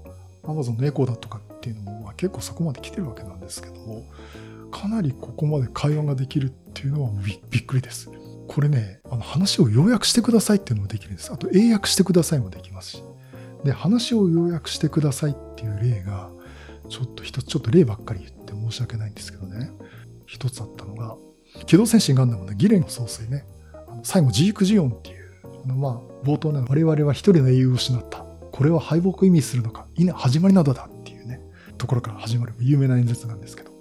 Amazon のエコーだとかっていうのも、まあ、結構そこまで来てるわけなんですけども、かなりここまで会話ができるっていうのはびっくりです。これね、あの話を要約してくださいっていうのもできるんです。あと英訳してくださいもできますし。で、話を要約してくださいっていう例が、ちょっと一つ、ちょっと例ばっかり言って申し訳ないんですけどね。一つあったのが、機動戦士ガンダムのギレンの総帥ね。あの最後、ジークジオンっていう、あのまあ、冒頭ね、我々は一人の英雄を失った。これは敗北を意味するのか、いな、始まりなどだっていうね、ところから始まる有名な演説なんですけど、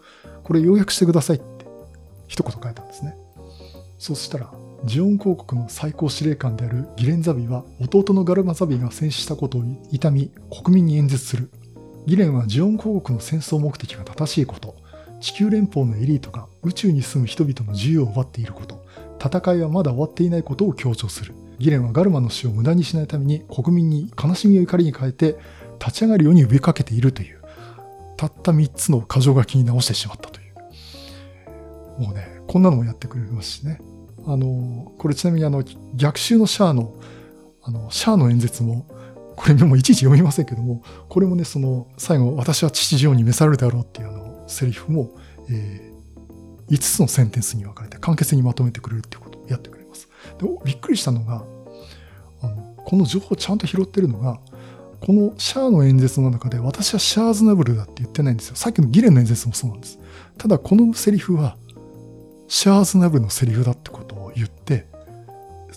これ要約してくださいって一言書いたんですね。そうしたら、ジオン公国の最高司令官であるギレンザビは弟のガルマザビが戦死したことを痛み国民に演説する。ギレンはジオン公国の戦争目的が正しいこと、地球連邦のエリートが宇宙に住む人々の自由を奪っていること、戦いはまだ終わっていないことを強調する。ギレンはガルマの死を無駄にしないために国民に悲しみを怒りに変えて立ち上がるように呼びかけているという、たった3つの箇条書きに直してしまったという。もうね、こんなのもやってくれますしね。あの、これちなみにあの、逆襲のシャアの、あの、シャアの演説も、これもいちいち読みませんけども、これもね、その、最後、私は父ジオに召されるだろうっていうあの、セリフも、えー、5つのセンテンスに分かれて簡潔にまとめてくれるっていうことをやってくれます。で、びっくりしたのが、あの、この情報をちゃんと拾ってるのが、このシャアの演説の中で私はシャーズナブルだって言ってないんですよ。さっきのギレンの演説もそうなんです。ただこのセリフはシャーズナブルのセリフだってこと言って、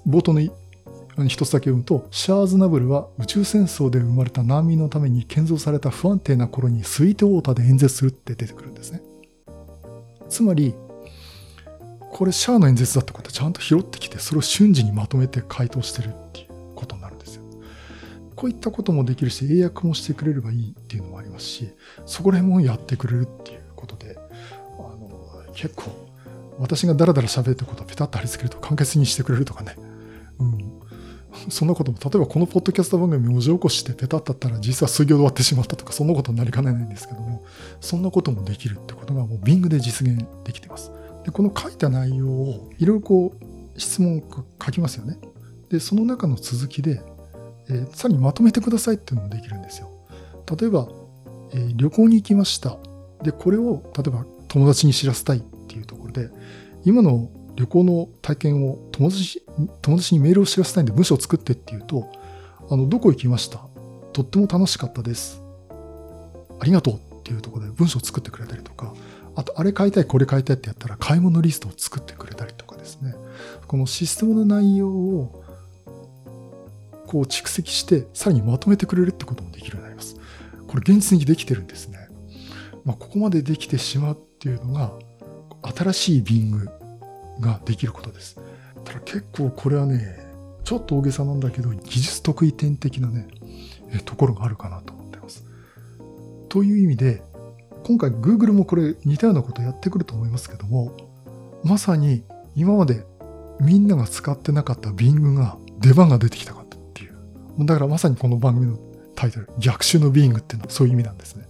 冒頭の一つだけ読むと、シャーズナブルは宇宙戦争で生まれた難民のために建造された不安定な頃にスイートウォーターで演説するって出てくるんですね。つまり、これシャアの演説だってことはちゃんと拾ってきて、それを瞬時にまとめて回答してるっていうことになるんですよ。こういったこともできるし、英訳もしてくれればいいっていうのもありますし、そこら辺もやってくれるっていうことで、あの、結構私がダラダラ喋ったことをペタッと貼り付けると簡潔にしてくれるとかね。うん。そんなことも、例えばこのポッドキャスト番組文字起こしてペタッとったら実は数行で終わってしまったとか、そんなことになりかねないんですけども、そんなこともできるってことがもう Bing で実現できてます。で、この書いた内容をいろいろこう質問を書きますよね。で、その中の続きで、えー、さらにまとめてくださいっていうのもできるんですよ。例えば、えー、旅行に行きました。で、これを例えば友達に知らせたいっていうところで、今の旅行の体験を友達友達にメールを知らせたいんで文章を作ってっていうと、あの、どこ行きました？とっても楽しかったです。ありがとうっていうところで文章を作ってくれたりとか、あと、あれ買いたい、これ買いたいってやったら買い物リストを作ってくれたりとかですね。このシステムの内容をこう蓄積して、さらにまとめてくれるってこともできるようになります。これ現実にできてるんですね。まあ、ここまでできてしまうっていうのが、新しい Bing ができることです。ただ結構これはね、ちょっと大げさなんだけど、技術得意点的なね、えところがあるかなと思ってます。という意味で、今回 Google もこれ似たようなことやってくると思いますけども、まさに今までみんなが使ってなかった Bing が出番が出てきたかったっていう。だからまさにこの番組のタイトル、逆襲の Bing っていうのはそういう意味なんですね。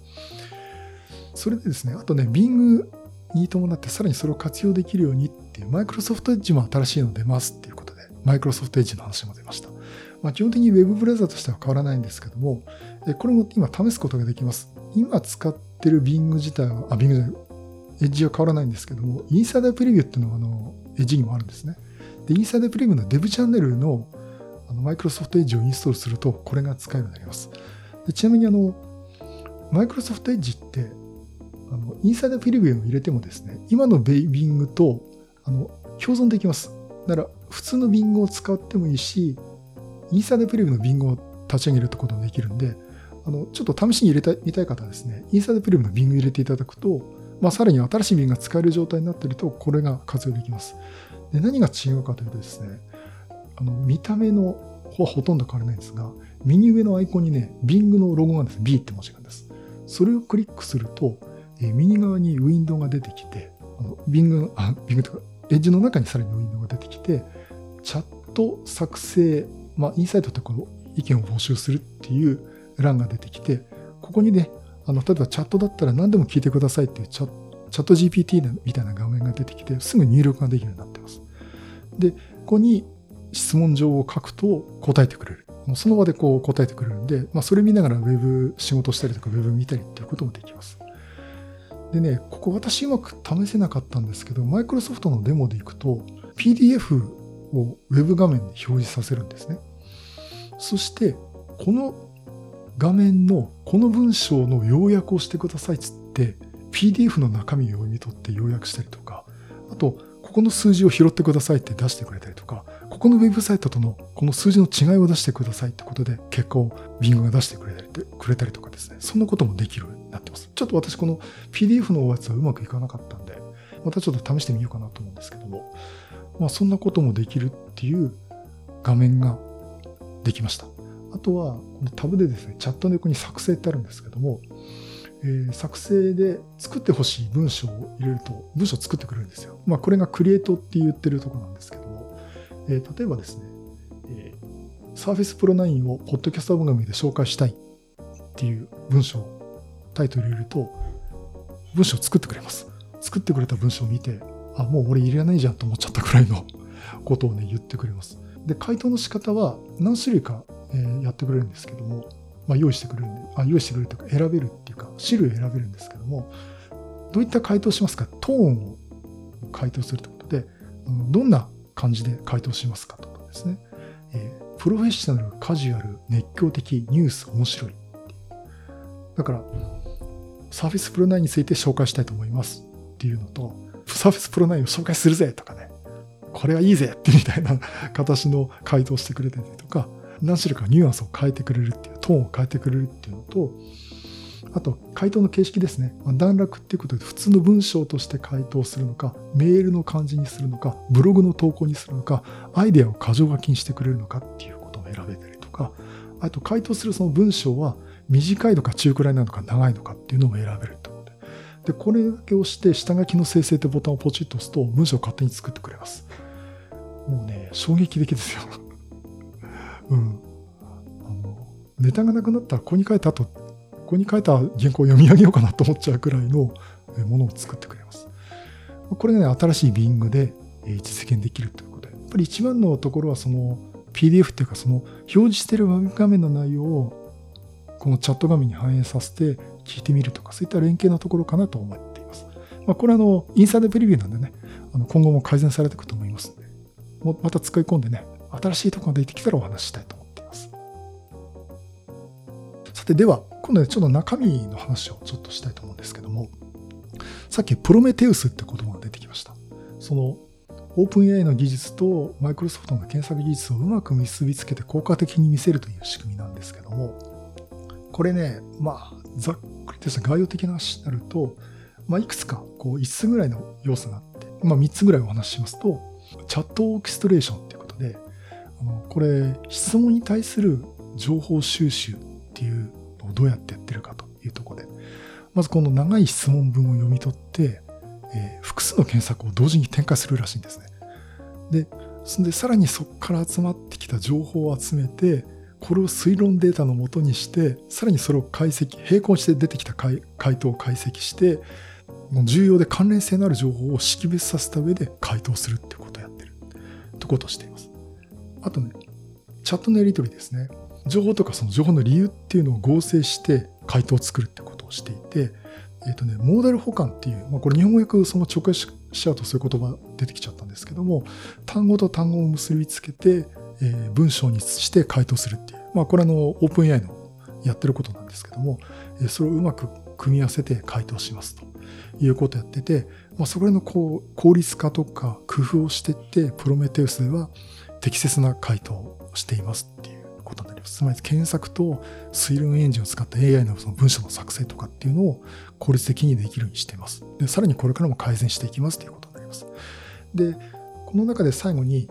それでですね、あとね、Bing に伴ってさらにそれを活用できるようにっていう、マイクロソフトエッジも新しいの出ますっていうことで、マイクロソフトエッジの話も出ました。まあ、基本的に Web ブラウザとしては変わらないんですけども、これも今試すことができます。今使ってる Bing 自体は、あ、Bing じゃない、エッジは変わらないんですけども、インサイダープレビューっていうのがあの、エッジにもあるんですね。で、インサイダープレビューのデブチャンネルのあのマイクロソフトエッジをインストールすると、これが使えるようになります。でちなみにあの、マイクロソフトエッジってあの、インサイダーフィルムを入れてもですね、今のベビングと、あの、共存できます。だから、普通のビングを使ってもいいし、インサイダーフィルムのビングを立ち上げるってこともできるんで、あの、ちょっと試しに入れたい、見たい方はですね、インサイダーフィルムのビング入れていただくと、まあ、さらに新しいビングが使える状態になっていると、これが活用できます。で、何が違うかというとですね、あの、見た目の方はほとんど変わらないんですが、右上のアイコンにね、ビングのロゴがですね、B って文字があるんです。それをクリックすると、え右側にウィンドウが出てきて、あのビング、あ、ビングとか、エッジの中にさらにウィンドウが出てきて、チャット作成、まあ、インサイトってこの意見を募集するっていう欄が出てきて、ここにね、あの、例えばチャットだったら何でも聞いてくださいっていうチャチャット GPT みたいな画面が出てきて、すぐ入力ができるようになってます。で、ここに質問状を書くと答えてくれる。その場でこう答えてくれるんで、まあ、それ見ながらウェブ仕事したりとかウェブ見たりっていうこともできます。でね、ここ私うまく試せなかったんですけど、マイクロソフトのデモでいくと、PDF をウェブ画面で表示させるんですね。そして、この画面のこの文章の要約をしてくださいっつって、PDF の中身を読み取って要約したりとか、あと、ここの数字を拾ってくださいって出してくれたりとか、ここのウェブサイトとのこの数字の違いを出してくださいってことで結果を Bing が出してくれたりとかですね、そんなこともできるなってます。ちょっと私この PDF のやつはうまくいかなかったんで、またちょっと試してみようかなと思うんですけども、まあそんなこともできるっていう画面ができました。あとは、このタブでですね、チャットの横に作成ってあるんですけども、えー、作成で作ってほしい文章を入れると文章を作ってくれるんですよ。まあこれがクリエイトって言ってるとこなんですけども、えー、例えばですね、えー、Surface Pro 9をポッドキャスト番組で紹介したいっていう文章を、タイトル入れると文章作ってくれます。作ってくれた文章を見て、あ、もう俺入れないじゃんと思っちゃったくらいの ことをね、言ってくれます。で、回答の仕方は何種類か、え、やってくれるんですけども、まあ、用意してくれるんで、あ、用意してくれるというか選べるっていうか、種類選べるんですけども、どういった回答しますか？トーンを回答するということで、どんな感じで回答しますかとかですね。えー、プロフェッショナル、カジュアル、熱狂的、ニュース、面白い。だから、サーフェスプロ9について紹介したいと思いますっていうのと、サーフェスプロ9を紹介するぜとかね、これはいいぜってみたいな形の回答してくれたりとか、何種類かニュアンスを変えてくれるっていう、トーンを変えてくれるっていうのと、あと、回答の形式ですね。段落っていうことで、普通の文章として回答するのか、メールの感じにするのか、ブログの投稿にするのか、アイデアを箇条書きにしてくれるのかっていうことを選べたりとか、あと、回答するその文章は短いのか中くらいなのか長いのかっていうのも選べると。で、これだけ押して、下書きの生成ってボタンをポチッと押すと、文章を勝手に作ってくれます。もうね、衝撃的ですよ。うん。あの、ネタがなくなったら、ここに書いた後、ここに書いた原稿を読み上げようかなと思っちゃうくらいのものを作ってくれます。これね、新しい Bing で実現できるということで、やっぱり一番のところはその PDF っていうかその表示してる画面の内容をこのチャット画面に反映させて聞いてみるとか、そういった連携のところかなと思っています。まあ、これはあの、インサイドプレビューなんでね、あの今後も改善されていくと思いますので、もまた使い込んでね、新しいところが出てきたらお話ししたいと思っています。さて、では、今度はちょっと中身の話をちょっとしたいと思うんですけども、さっきプロメテウスって言葉が出てきました。そのオープン AI の技術とマイクロソフトの検索技術をうまく結びつけて効果的に見せるという仕組みなんですけども、これね、まあ、ざっくりとした概要的な話になると、まあ、いくつかこう5つぐらいの要素があって、まあ、3つぐらいお話ししますと、チャットオーケストレーションっていうことで、あのこれ、質問に対する情報収集っていうのをどうやってやってるかというところで、まずこの長い質問文を読み取って、えー、複数の検索を同時に展開するらしいんですね。で、そんでさらにそこから集まってきた情報を集めて、これを推論データのもとにして、さらにそれを解析、並行して出てきた回答を解析して、重要で関連性のある情報を識別させた上で回答するってことをやってる。ということをしています。あとね、チャットのやり取りですね。情報とかその情報の理由っていうのを合成して回答を作るってことをしていて、えっ、ー、とね、モーダル補完っていう、まあ、これ日本語訳その直訳しちゃうとそういう言葉出てきちゃったんですけども、単語と単語を結びつけて、え、文章にして回答するっていう、まあこれあの、オープン AI のやってることなんですけども、え、それをうまく組み合わせて回答しますということをやってて、まあそれのこう効率化とか工夫をしていって、プロメテウスでは適切な回答をしていますっていうことになります。つまり検索と推論エンジンを使った AI のその文章の作成とかっていうのを効率的にできるようにしています。で、さらにこれからも改善していきますということになります。で、この中で最後に、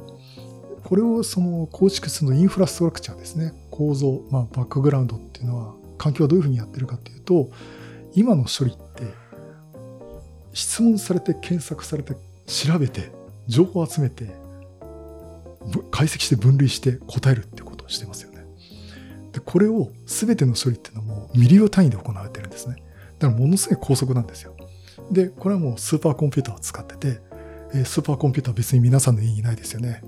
これをその構築するのインフラストラクチャーですね。構造、まあ、バックグラウンドっていうのは、環境はどういうふうにやってるかっていうと、今の処理って、質問されて検索されて調べて情報を集めて解析して分類して答えるってことをしてますよね。で、これを全ての処理っていうのはもうミリ秒単位で行われてるんですね。だからものすごい高速なんですよ。で、これはもうスーパーコンピューターを使ってて、スーパーコンピューター別に皆さんの意義ないですよね。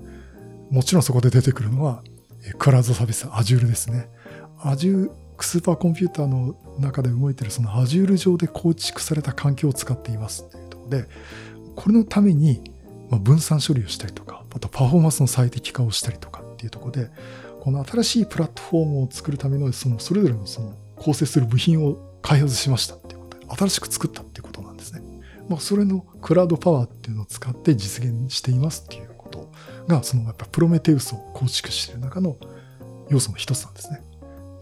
もちろんそこで出てくるのは、クラウドサービス Azure ですね。Azure スーパーコンピューターの中で動いているその Azure 上で構築された環境を使っていますっていうところで、これのために分散処理をしたりとか、あとパフォーマンスの最適化をしたりとかっていうところで、この新しいプラットフォームを作るためのそのそれぞれのその構成する部品を開発しましたっていうことで、新しく作ったっていうことなんですね。まあ、それのクラウドパワーっていうのを使って実現していますっていうことが、そのやっぱプロメテウスを構築している中の要素の一つなんですね。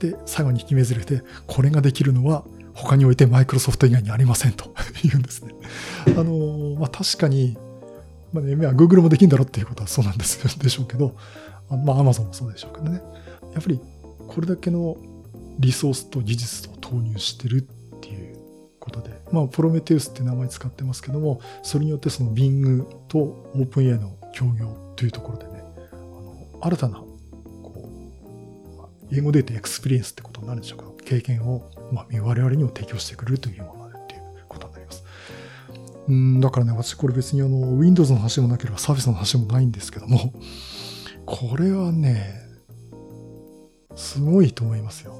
で、最後に決めずれて、これができるのは他においてマイクロソフト以外にありませんと 言うんですね。あの、まあ、確かに、まあね、Google もできるんだろうっていうことはそうなんですでしょうけど、まあ Amazon もそうでしょうけどね。やっぱりこれだけのリソースと技術と投入してるっていうことで、まあ、プロメテウスって名前使ってますけども、それによってその Bing と OpenAI の協業というところでね、あの新たな、こう、まあ、英語で言うとエクスペリエンスってことになるんでしょうか、経験を、まあ、我々にも提供してくれるというものだっていうことになります。うん、だからね、私これ別にあの、Windows の話もなければ Surface の話もないんですけども、これはね、すごいと思いますよ。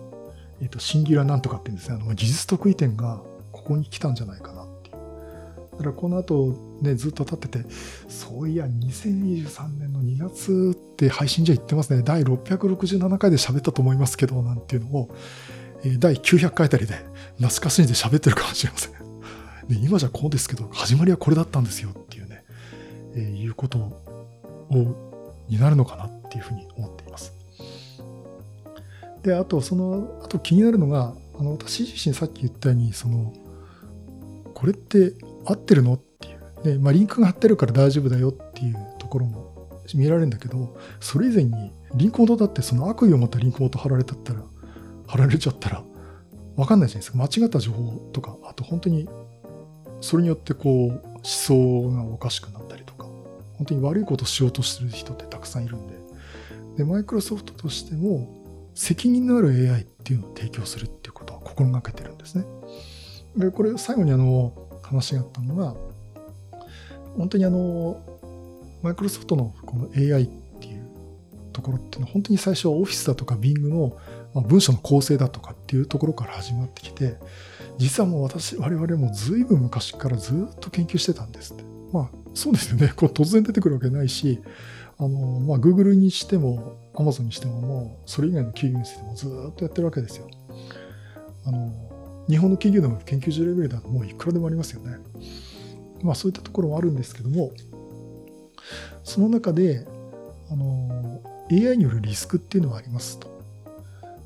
えっ、と、シンギュラーなんとかって言うんですね。あの、技術得意点がここに来たんじゃないかなっていう。だからこの後ね、ずっと経ってて、そういや、2023年の2月って配信じゃ言ってますね。第667回で喋ったと思いますけど、なんていうのを、第900回あたりで懐かしんで喋ってるかもしれません。で今じゃこうですけど、始まりはこれだったんですよっていうね、えーいうことを、になるのかなっていうふうに思っています。で、あと、その、あと気になるのが、あの、私自身さっき言ったように、その、これって合ってるのっ。で、まあ、リンクが貼ってるから大丈夫だよっていうところも見られるんだけど、それ以前に、リンク元だってその悪意を持ったリンク元貼られたったら、貼られちゃったら、わかんないじゃないですか。間違った情報とか、あと本当に、それによってこう、思想がおかしくなったりとか、本当に悪いことをしようとしてる人ってたくさんいるんで、で、マイクロソフトとしても、責任のある AI っていうのを提供するっていうことを心がけてるんですね。で、これ最後にあの、話があったのが、本当にあの、マイクロソフトのこの AI っていうところっていうのは本当に最初はオフィスだとか Bing の文章の構成だとかっていうところから始まってきて、実はもう私、我々も随分昔からずっと研究してたんですって。まあ、そうですよね。こう突然出てくるわけないし、あの、まあ、Google にしても、Amazon にしても、もう、それ以外の企業にしてもずっとやってるわけですよ。あの、日本の企業でも研究所レベルだともういくらでもありますよね。まあ、そういったところもあるんですけども、その中で、あの、AI によるリスクっていうのはありますと。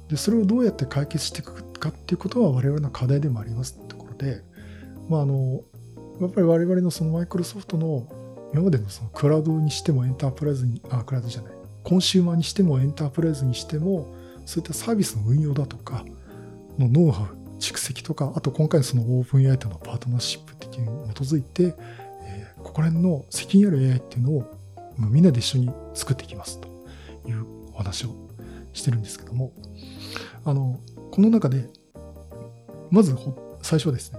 で、それをどうやって解決していくかっていうことは我々の課題でもありますってところで、まあ、あの、やっぱり我々のそのマイクロソフトの今までのそのクラウドにしてもエンタープライズに、あ、クラウドじゃない、コンシューマーにしてもエンタープライズにしても、そういったサービスの運用だとか、のノウハウ、蓄積とか、あと今回のそのオープン AI とのパートナーシップっていうのに基づいて、えーここら辺の責任ある AI っていうのをまあみんなで一緒に作っていきますというお話をしてるんですけども、あの、この中で、まず最初はですね、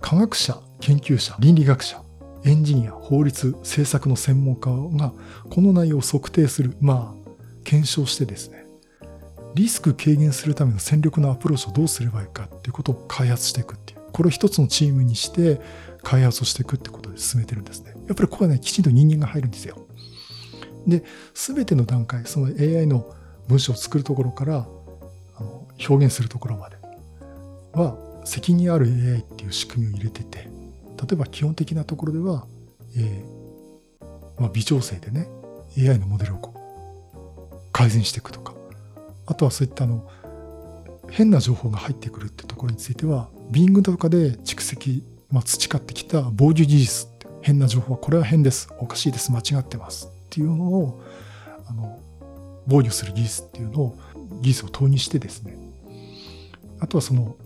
科学者、研究者、倫理学者、エンジニア、法律、政策の専門家がこの内容を測定する、まあ、検証してですね、リスク軽減するための戦力のアプローチをどうすればいいかっていうことを開発していくっていう。これを一つのチームにして開発をしていくってことで進めてるんですね。やっぱりここはね、きちんと人間が入るんですよ。で、すべての段階、その AI の文章を作るところから、あの表現するところまでは、責任ある AI っていう仕組みを入れてて、例えば基本的なところでは、えーまあ、微調整でね、AI のモデルをこう改善していくとか、あとはそういったあの、変な情報が入ってくるってところについては、Bing とかで蓄積、まあ、培ってきた防御技術って、変な情報はこれは変です、おかしいです、間違ってますっていうのを、あの、防御する技術っていうのを、技術を投入してですね、あとはその、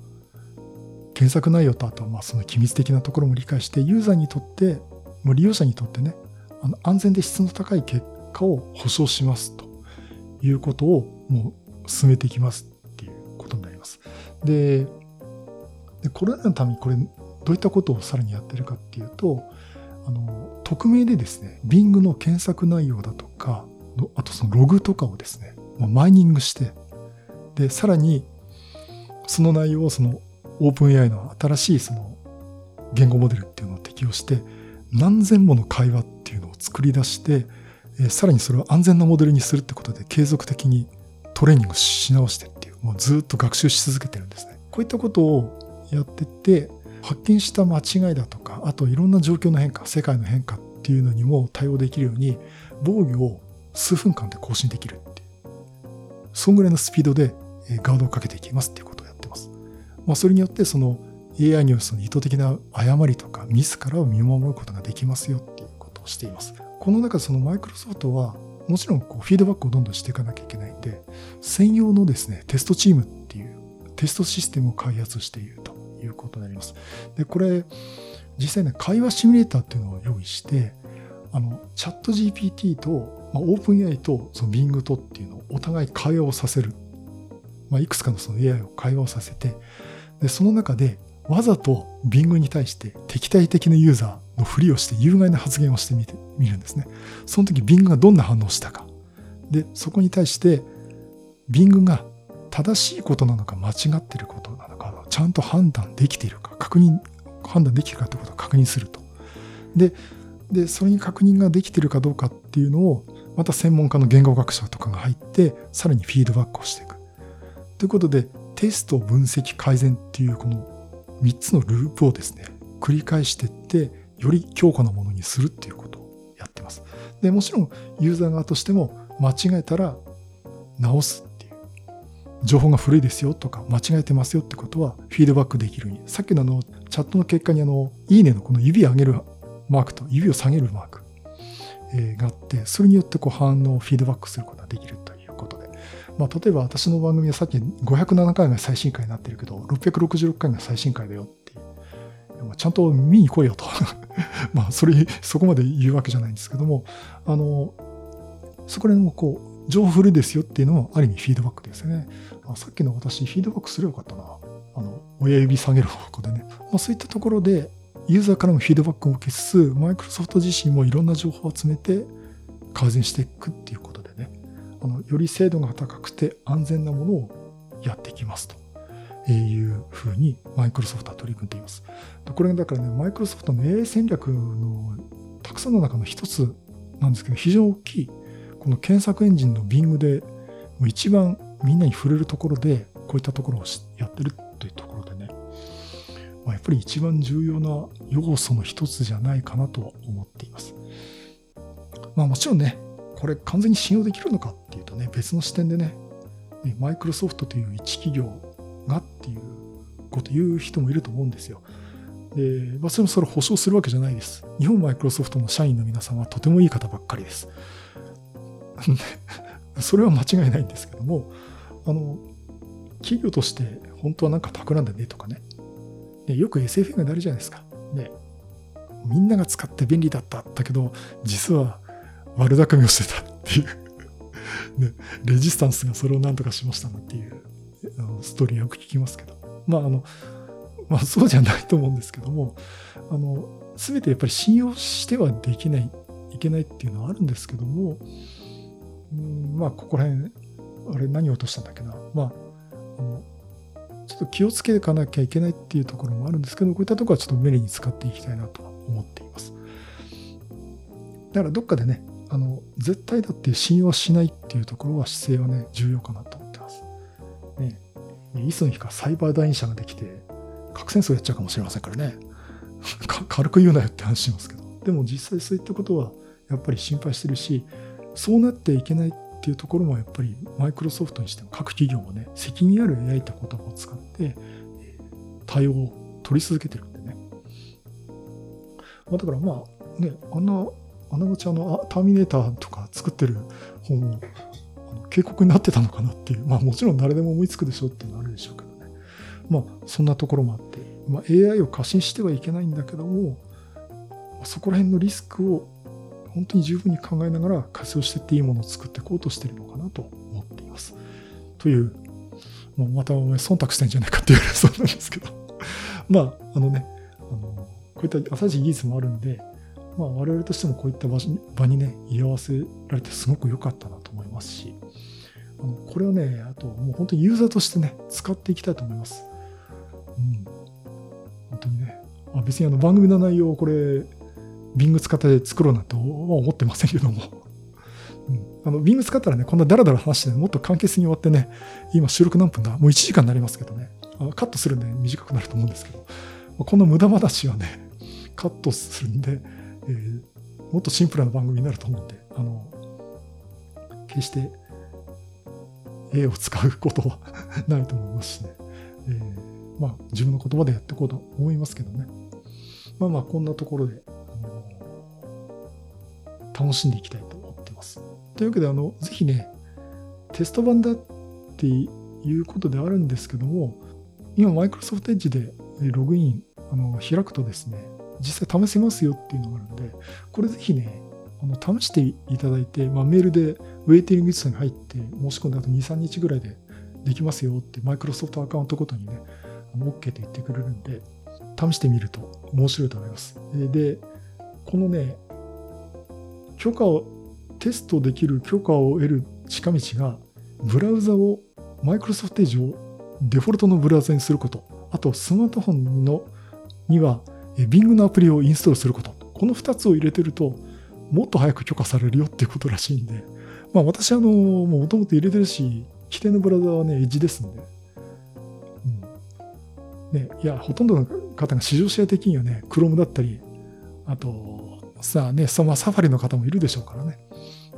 検索内容とあとはまあその機密的なところも理解して、ユーザーにとって、もう利用者にとってね、あの安全で質の高い結果を保証しますということをもう進めていきますっていうことになります。で、でこれらのためにこれどういったことをさらにやってるかっていうと、あの、匿名でですね、Bing の検索内容だとか、あとそのログとかをですね、もうマイニングして、で、さらにその内容をその OpenAI の新しいその言語モデルっていうのを適用して、何千もの会話っていうのを作り出して、えさらにそれを安全なモデルにするってことで継続的にトレーニングし直してっていう、もうずっと学習し続けてるんですね。こういったことをやってて、発見した間違いだとか、あといろんな状況の変化、世界の変化っていうのにも対応できるように、防御を数分間で更新できるっていう。そんぐらいのスピードでガードをかけていきますっていうことをやってます。まあ、それによってその AI によるその意図的な誤りとかミスからを見守ることができますよっていうことをしています。この中でそのマイクロソフトはもちろんこうフィードバックをどんどんしていかなきゃいけないんで、専用のですね、テストチームっていうテストシステムを開発しているということになります。で、これ実際ね、会話シミュレーターっていうのを用意して、あの、チャット GPT と、まあ、OpenAI とその Bing とっていうのをお互い会話をさせる。まあ、いくつかのその AI を会話をさせて、で、その中でわざと Bing に対して敵対的なユーザーのふりをして有害な発言をしてみてみるんですね。その時 Bing がどんな反応をしたか。で、そこに対して Bing が正しいことなのか間違ってることなのかちゃんと判断できているか確認判断できるかということを確認すると。で、でそれに確認ができているかどうかっていうのをまた専門家の言語学者とかが入ってさらにフィードバックをしていく。ということでテスト分析改善っていうこの3つのループをですね繰り返していってより強固なものにするっていうことをやってます。でもちろんユーザー側としても間違えたら直すっていう。情報が古いですよとか間違えてますよってことはフィードバックできる。ようにさっきのあのチャットの結果にあのいいねのこの指上げるマークと指を下げるマーク。があってそれによってこう反応をフィードバックすることができるということで、まあ、例えば私の番組はさっき507回が最新回になってるけど666回が最新回だよっていう。ちゃんと見に来いよと。まあそれそこまで言うわけじゃないんですけどもあのそこら辺もこう情報古いですよっていうのもある意味フィードバックですよね。あさっきの私、フィードバックすればよかったな。あの、親指下げる方向でね。まあ、そういったところで、ユーザーからもフィードバックを受けつつ、マイクロソフト自身もいろんな情報を集めて改善していくっていうことでね、あの、より精度が高くて安全なものをやっていきますと。いうふうにマイクロソフトは取り組んでいます。これがだからね、マイクロソフトの AI 戦略のたくさんの中の一つなんですけど、非常に大きいこの検索エンジンの Bing で一番みんなに触れるところでこういったところをやってるというところでね、まあ、やっぱり一番重要な要素の一つじゃないかなと思っています。まあもちろんね、これ完全に信用できるのかっていうとね、別の視点でね、マイクロソフトという一企業がっていうこと言う人もいると思うんですよ。で、まあ、それもそれ保証するわけじゃないです。日本マイクロソフトの社員の皆さんはとてもいい方ばっかりです。それは間違いないんですけども、あの、企業として本当はなんか企んでねとかね。ねよく SFM がなるじゃないですか。ね。みんなが使って便利だった。だけど、実は悪巧みをしてたっていうね。レジスタンスがそれを何とかしましたなっていうあのストーリーよく聞きますけど。まあ、あの、まあそうじゃないと思うんですけども、あの、すべてやっぱり信用してはできない、いけないっていうのはあるんですけども、うんまあ、ここら辺、あれ何を落としたんだっけな。まあ、あの、ちょっと気をつけていかなきゃいけないっていうところもあるんですけど、こういったところはちょっとメリに使っていきたいなと思っています。だからどっかでね、あの、絶対だって信用しないっていうところは姿勢はね、重要かなと思ってます。ね。いつの日かサイバーダイン社ができて、核戦争やっちゃうかもしれませんからね。軽く言うなよって話しますけど。でも実際そういったことはやっぱり心配してるし、そうなっていけないっていうところもやっぱりマイクロソフトにしても各企業もね、責任ある AI って言葉を使って対応を取り続けてるんでね。まあ、だからまあね、あんな、あながちあの、ターミネーターとか作ってる本を警告になってたのかなっていう、まあもちろん誰でも思いつくでしょうっていうのはでしょうけどね。まあそんなところもあって、まあ、AI を過信してはいけないんだけども、そこら辺のリスクを本当に十分に考えながら活用していっていいものを作っていこうとしてるのかなと思っています。という、もうまたお前忖度してんじゃないかって言われそうなんですけどまあ、あのね、あのこういった新しい技術もあるんで、まあ我々としてもこういった場場にね、居合わせられてすごく良かったなと思いますし、これをね、あともう本当にユーザーとしてね、使っていきたいと思います。うん。本当にね。あ別にあの番組の内容をこれ、ビング使って作ろうなんて思ってませんけども。うん、あの、ビング使ったらね、こんなダラダラ話して、ね、もっと簡潔に終わってね、今収録何分だ？もう1時間になりますけどね。あカットするんで短くなると思うんですけど、この無駄話はね、カットするんで、えー、もっとシンプルな番組になると思うんで、あの、決して A を使うことはないと思いますしね。えー、まあ、自分の言葉でやっていこうと思いますけどね。まあまあ、こんなところで、楽しんでいきたいと思ってます。というわけで、あの、ぜひね、テスト版だっていうことであるんですけども、今、マイクロソフトエッジでログインあの開くとですね、実際試せますよっていうのがあるので、これぜひね、あの試していただいて、まあ、メールでウェイティングリストに入って申し込んであと2、3日ぐらいでできますよって、マイクロソフトアカウントごとにね、OK と言ってくれるんで、試してみると面白いと思います。で、このね、許可を、テストできる許可を得る近道が、ブラウザを、マイクロソフトエッジをデフォルトのブラウザにすること、あとスマートフォンのには Bing のアプリをインストールすること、この2つを入れてると、もっと早く許可されるよっていうことらしいんで、まあ私あの、もともと入れてるし、規定のブラウザはね、エッジですんで、うん。ね、いや、ほとんどの方が市場シェア的にはね、Chrome だったり、あと、さあね、そまあ、サファリの方もいるでしょうからね。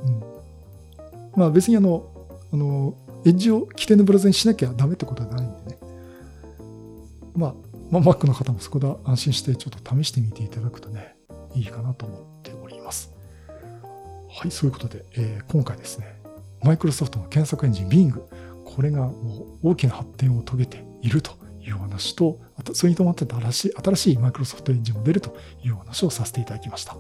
うん。まあ別にあの、あの、エッジを規定のブラウザにしなきゃダメってことはないんでね。まあ、まあ、Mac の方もそこで安心してちょっと試してみていただくとね、いいかなと思っております。はい、そういうことで、えー、今回ですね、マイクロソフトの検索エンジン Bing、これがもう大きな発展を遂げているという話と、それに伴って新しい新しいマイクロソフトエンジンも出るという話をさせていただきました。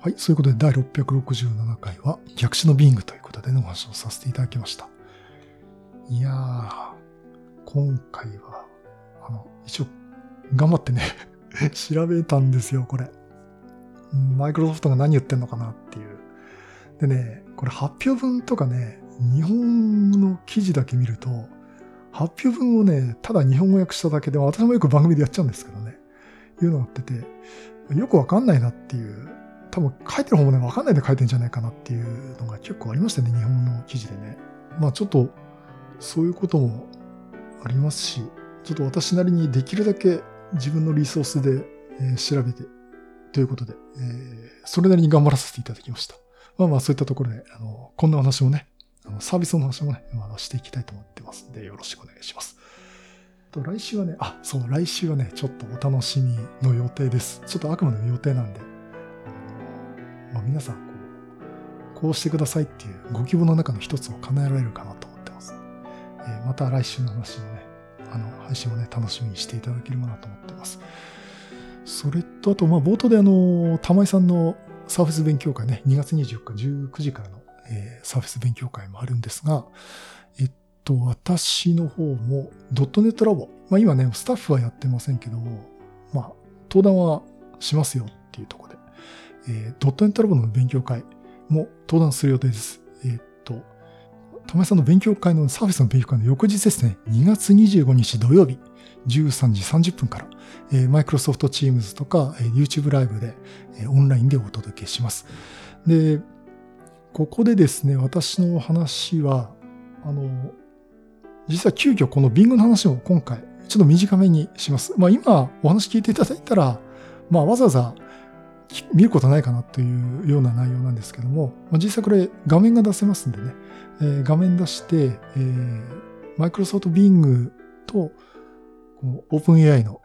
はい、そういうことで第667回は逆襲のビングということでのお話をさせていただきました。いやー、今回は、あの、一応頑張ってね 調べたんですよ、これ。マイクロソフトが何言ってんのかなっていう。でね、これ発表文とかね、日本の記事だけ見ると、発表文をね、ただ日本語訳しただけで、私もよく番組でやっちゃうんですけどね、いうのがあってて、よくわかんないなっていう、多分書いてる方もね、わかんないで書いてんじゃないかなっていうのが結構ありましたね、日本の記事でね。まあちょっと、そういうこともありますし、ちょっと私なりにできるだけ自分のリソースで、え、調べてということで、え、それなりに頑張らせていただきました。まあまあそういったところで、あの、こんな話もね、あのサービスの話もね、まあ、していきたいと思ってますんで、よろしくお願いします。と来週はね、あ、そう、来週はね、ちょっとお楽しみの予定です。ちょっとあくまでも予定なんで、まあ、皆さん、こう、こうしてくださいっていうご希望の中の一つを叶えられるかなと思ってます。えー、また来週の話もね、あの、配信をね、楽しみにしていただければなと思ってます。それと、あと、まあ、冒頭であの、玉井さんのサーフェス勉強会ね、2月24日19時からの、えー、サーフェス勉強会もあるんですが、えっと、私の方も、ドットネットラボ、まあ今ね、スタッフはやってませんけど、まあ、登壇はしますよっていうところで、えー、ドットネットラボの勉強会も登壇する予定です。玉井さんの勉強会の、サーフェスの勉強会の翌日ですね、2月25日土曜日、13時30分から、えー、Microsoft Teams とか、えー、YouTube ライブで、えー、オンラインでお届けします。で、ここでですね、私の話は、あの、実は急遽この Bing の話を今回、ちょっと短めにします。まあ今お話聞いていただいたら、まあわざわざ見ることないかなというような内容なんですけども、まあ、実際これ画面が出せますんでね、えー、画面出して、えー、Microsoft Bing とこの OpenAI の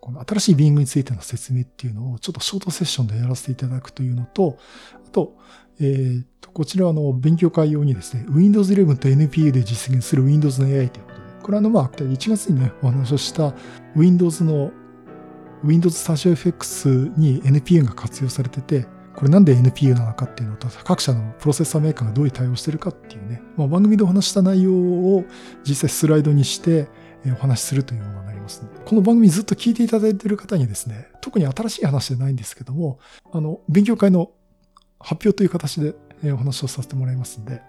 この新しいビーイングについての説明っていうのをちょっとショートセッションでやらせていただくというのと、あと、えー、とこちらの勉強会用にですね、Windows 11と NPU で実現する Windows の AI ということで、これはあのまあ1月にね、お話をした Windows の Windows Studio FX に NPU が活用されてて、これなんで NPU なのかっていうのと、各社のプロセッサーメーカーがどういう対応してるかっていうね、まあ、番組でお話した内容を実際スライドにして、お話しするというものになりますので、この番組ずっと聞いていただいている方にですね、特に新しい話じゃないんですけども、あの、勉強会の発表という形でお話をさせてもらいますので、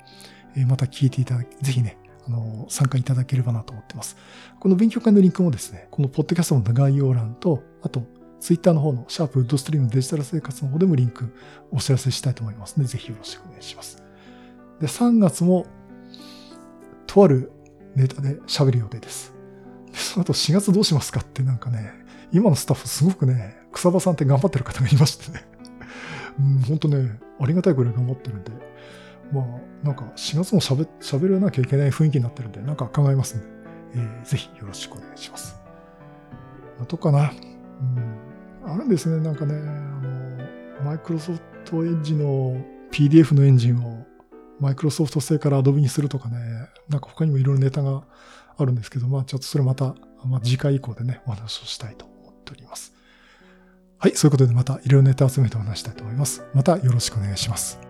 また聞いていただき、ぜひね、あの、参加いただければなと思ってます。この勉強会のリンクもですね、このポッドキャストの概要欄と、あと、ツイッターの方のシャープウッドストリームデジタル生活の方でもリンクお知らせしたいと思いますので、ぜひよろしくお願いします。で、3月も、とあるネタで喋る予定です。でその後4月どうしますかってなんかね、今のスタッフすごくね、草場さんって頑張ってる方がいましてね。うん、ほんとね、ありがたいくらい頑張ってるんで、まあ、なんか4月も喋喋らなきゃいけない雰囲気になってるんで、なんか考えますんで、えー、ぜひよろしくお願いします。あとかな、うん、あるんですね、なんかね、あの、マイクロソフトエッジの PDF のエンジンをマイクロソフト製から Adobe にするとかね、なんか他にもいろいろネタがあるんですけど、まあちょっとそれまた、まあ次回以降でね、お話をしたいと思っております。はい。はい、そういうことでまたいろいろネタ集めてお話したいと思います。またよろしくお願いします。